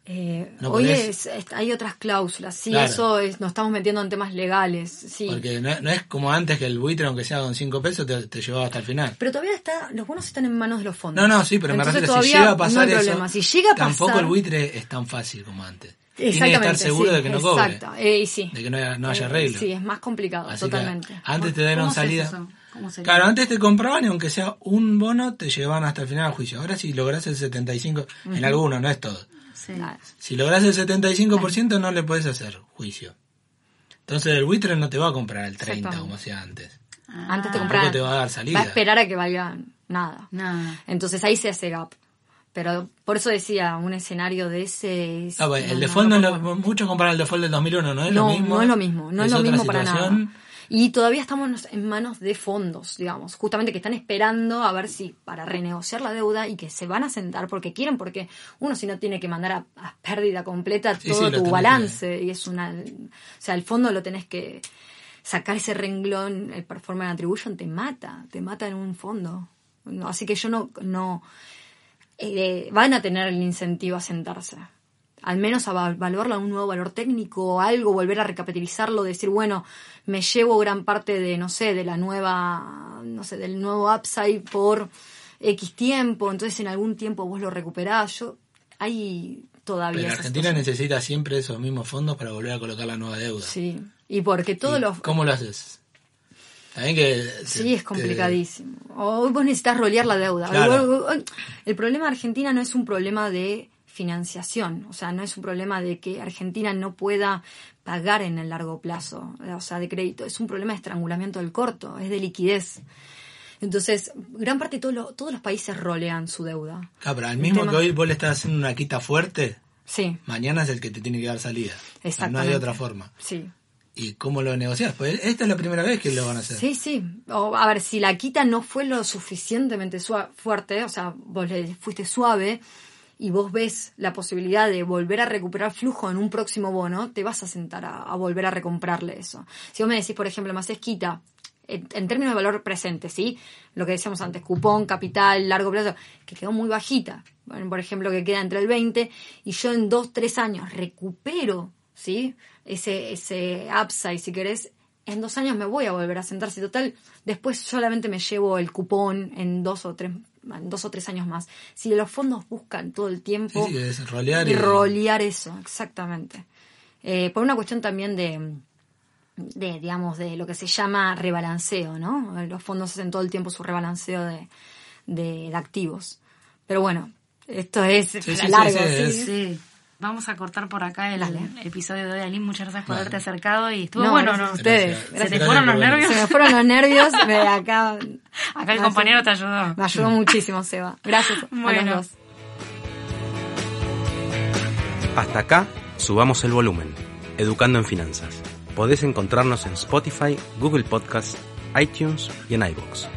[SPEAKER 4] Eh,
[SPEAKER 3] No
[SPEAKER 4] hoy
[SPEAKER 3] podés-
[SPEAKER 4] es, es- hay otras cláusulas, sí,
[SPEAKER 3] Claro.
[SPEAKER 4] eso es, nos estamos metiendo en temas legales, sí.
[SPEAKER 3] Porque no, no es como antes que el buitre, aunque sea con 5 pesos, te, te llevaba hasta el final.
[SPEAKER 4] Pero todavía está, los bonos están en manos de los fondos.
[SPEAKER 3] No, no, sí, pero me refiero, si
[SPEAKER 4] todavía
[SPEAKER 3] llega a pasar
[SPEAKER 4] no hay
[SPEAKER 3] eso,
[SPEAKER 4] problema. Si llega a
[SPEAKER 3] tampoco
[SPEAKER 4] pasar,
[SPEAKER 3] el buitre es tan fácil como antes. Tiene que estar seguro
[SPEAKER 4] sí,
[SPEAKER 3] de que no cobre.
[SPEAKER 4] Exacto, eh, y sí.
[SPEAKER 3] De que no haya, no haya
[SPEAKER 4] Eh,
[SPEAKER 3] arreglo.
[SPEAKER 4] Sí, es más complicado,
[SPEAKER 3] Así
[SPEAKER 4] totalmente.
[SPEAKER 3] antes te
[SPEAKER 2] ¿Cómo
[SPEAKER 3] dieron salida.
[SPEAKER 2] eso? ¿Cómo sería?
[SPEAKER 3] Claro, antes te compraban y aunque sea un bono, te llevaban hasta el final del juicio. Ahora si lográs el 75, en algunos, no es todo.
[SPEAKER 2] Sí.
[SPEAKER 3] Si lográs el 75% no le puedes hacer juicio. Entonces el buitre no te va a comprar el 30
[SPEAKER 4] Exactamente.
[SPEAKER 3] como hacía antes.
[SPEAKER 4] Antes te
[SPEAKER 2] Ah,
[SPEAKER 4] compraban.
[SPEAKER 3] te va a dar salida.
[SPEAKER 4] Va a esperar a que valga nada.
[SPEAKER 2] Nada.
[SPEAKER 4] Entonces ahí se hace gap. Pero por eso decía, un escenario de ese... es-
[SPEAKER 3] Ah, bueno, el
[SPEAKER 4] no,
[SPEAKER 3] default
[SPEAKER 4] no,
[SPEAKER 3] no,
[SPEAKER 4] no,
[SPEAKER 3] es lo, mucho comparar el default del 2001, ¿no es
[SPEAKER 4] no,
[SPEAKER 3] lo mismo?
[SPEAKER 4] no es lo mismo, no es, lo
[SPEAKER 3] otra
[SPEAKER 4] mismo para nada. Y todavía estamos en manos de fondos, digamos, justamente que están esperando a ver si para renegociar la deuda y que se van a sentar porque quieren, porque uno si no tiene que mandar a, a pérdida completa
[SPEAKER 3] Sí,
[SPEAKER 4] todo
[SPEAKER 3] sí,
[SPEAKER 4] tu balance y es una, o sea, el fondo lo tenés que sacar ese renglón, el performance attribution te mata, te mata en un fondo. No, así que yo no, no, eh, van a tener el incentivo a sentarse. Al menos a val- evaluarlo a un nuevo valor técnico o algo, volver a recapitalizarlo, decir, bueno, me llevo gran parte de, no sé, de la nueva, no sé, del nuevo upside por X tiempo, entonces en algún tiempo vos lo recuperás. Yo, hay todavía
[SPEAKER 3] Pero Argentina
[SPEAKER 4] cosas.
[SPEAKER 3] necesita siempre esos mismos fondos para volver a colocar la nueva deuda.
[SPEAKER 4] Sí, y porque todos
[SPEAKER 3] ¿Y
[SPEAKER 4] los...
[SPEAKER 3] ¿Cómo lo haces? También que...
[SPEAKER 4] Sí, es complicadísimo. O vos necesitas rolear la deuda.
[SPEAKER 3] Claro.
[SPEAKER 4] El problema de Argentina no es un problema de financiación, o sea, no es un problema de que Argentina no pueda pagar en el largo plazo, o sea, de crédito, es un problema de estrangulamiento del corto, es de liquidez. Entonces, gran parte de todo lo- todos los países rolean su deuda.
[SPEAKER 3] Pero al
[SPEAKER 4] El
[SPEAKER 3] mismo
[SPEAKER 4] tema-
[SPEAKER 3] que hoy vos le estás haciendo una quita fuerte,
[SPEAKER 4] Sí,
[SPEAKER 3] mañana es el que te tiene que dar salida. No
[SPEAKER 4] Exactamente.
[SPEAKER 3] hay otra forma.
[SPEAKER 4] sí.
[SPEAKER 3] ¿Y cómo lo negocias? Pues esta es la primera vez que lo van a hacer.
[SPEAKER 4] Sí, sí. O, a ver, si la quita no fue lo suficientemente fuerte, o sea, vos le fuiste suave y vos ves la posibilidad de volver a recuperar flujo en un próximo bono, te vas a sentar a, volver a recomprarle eso. Si vos me decís, por ejemplo, me haces quita, en, en términos de valor presente, ¿sí? Lo que decíamos antes, cupón, capital, largo plazo, que quedó muy bajita. Por ejemplo, que queda entre el 20 y yo en dos, tres años recupero, ¿sí? Ese, ese upside, si querés, en dos años me voy a volver a sentar. Si total, después solamente me llevo el cupón en dos o tres, en dos o tres años más. Si los fondos buscan todo el tiempo
[SPEAKER 3] sí, es rolear
[SPEAKER 4] y
[SPEAKER 3] y...
[SPEAKER 4] rolear eso, exactamente. Eh, por una cuestión también de, de, digamos, de lo que se llama rebalanceo, ¿no? Los fondos hacen todo el tiempo su rebalanceo de, de, de activos. Pero bueno, esto es
[SPEAKER 3] sí,
[SPEAKER 4] largo,
[SPEAKER 3] Sí.
[SPEAKER 2] Vamos a cortar por acá el
[SPEAKER 4] Dale.
[SPEAKER 2] episodio de hoy, Aline. Muchas gracias por haberte acercado y estuvo
[SPEAKER 4] No,
[SPEAKER 2] bueno,
[SPEAKER 4] gracias
[SPEAKER 2] ¿no?
[SPEAKER 4] a ustedes.
[SPEAKER 3] Gracias.
[SPEAKER 2] ¿Se te fueron los nervios?
[SPEAKER 4] Se me fueron los nervios, [LAUGHS] me acá...
[SPEAKER 2] Acá el compañero te ayudó.
[SPEAKER 4] Me ayudó muchísimo, Seba. Gracias a
[SPEAKER 2] Bueno.
[SPEAKER 4] los dos.
[SPEAKER 1] Hasta acá, subamos el volumen. Educando en Finanzas. Podés encontrarnos en Spotify, Google Podcast, iTunes y en iBox.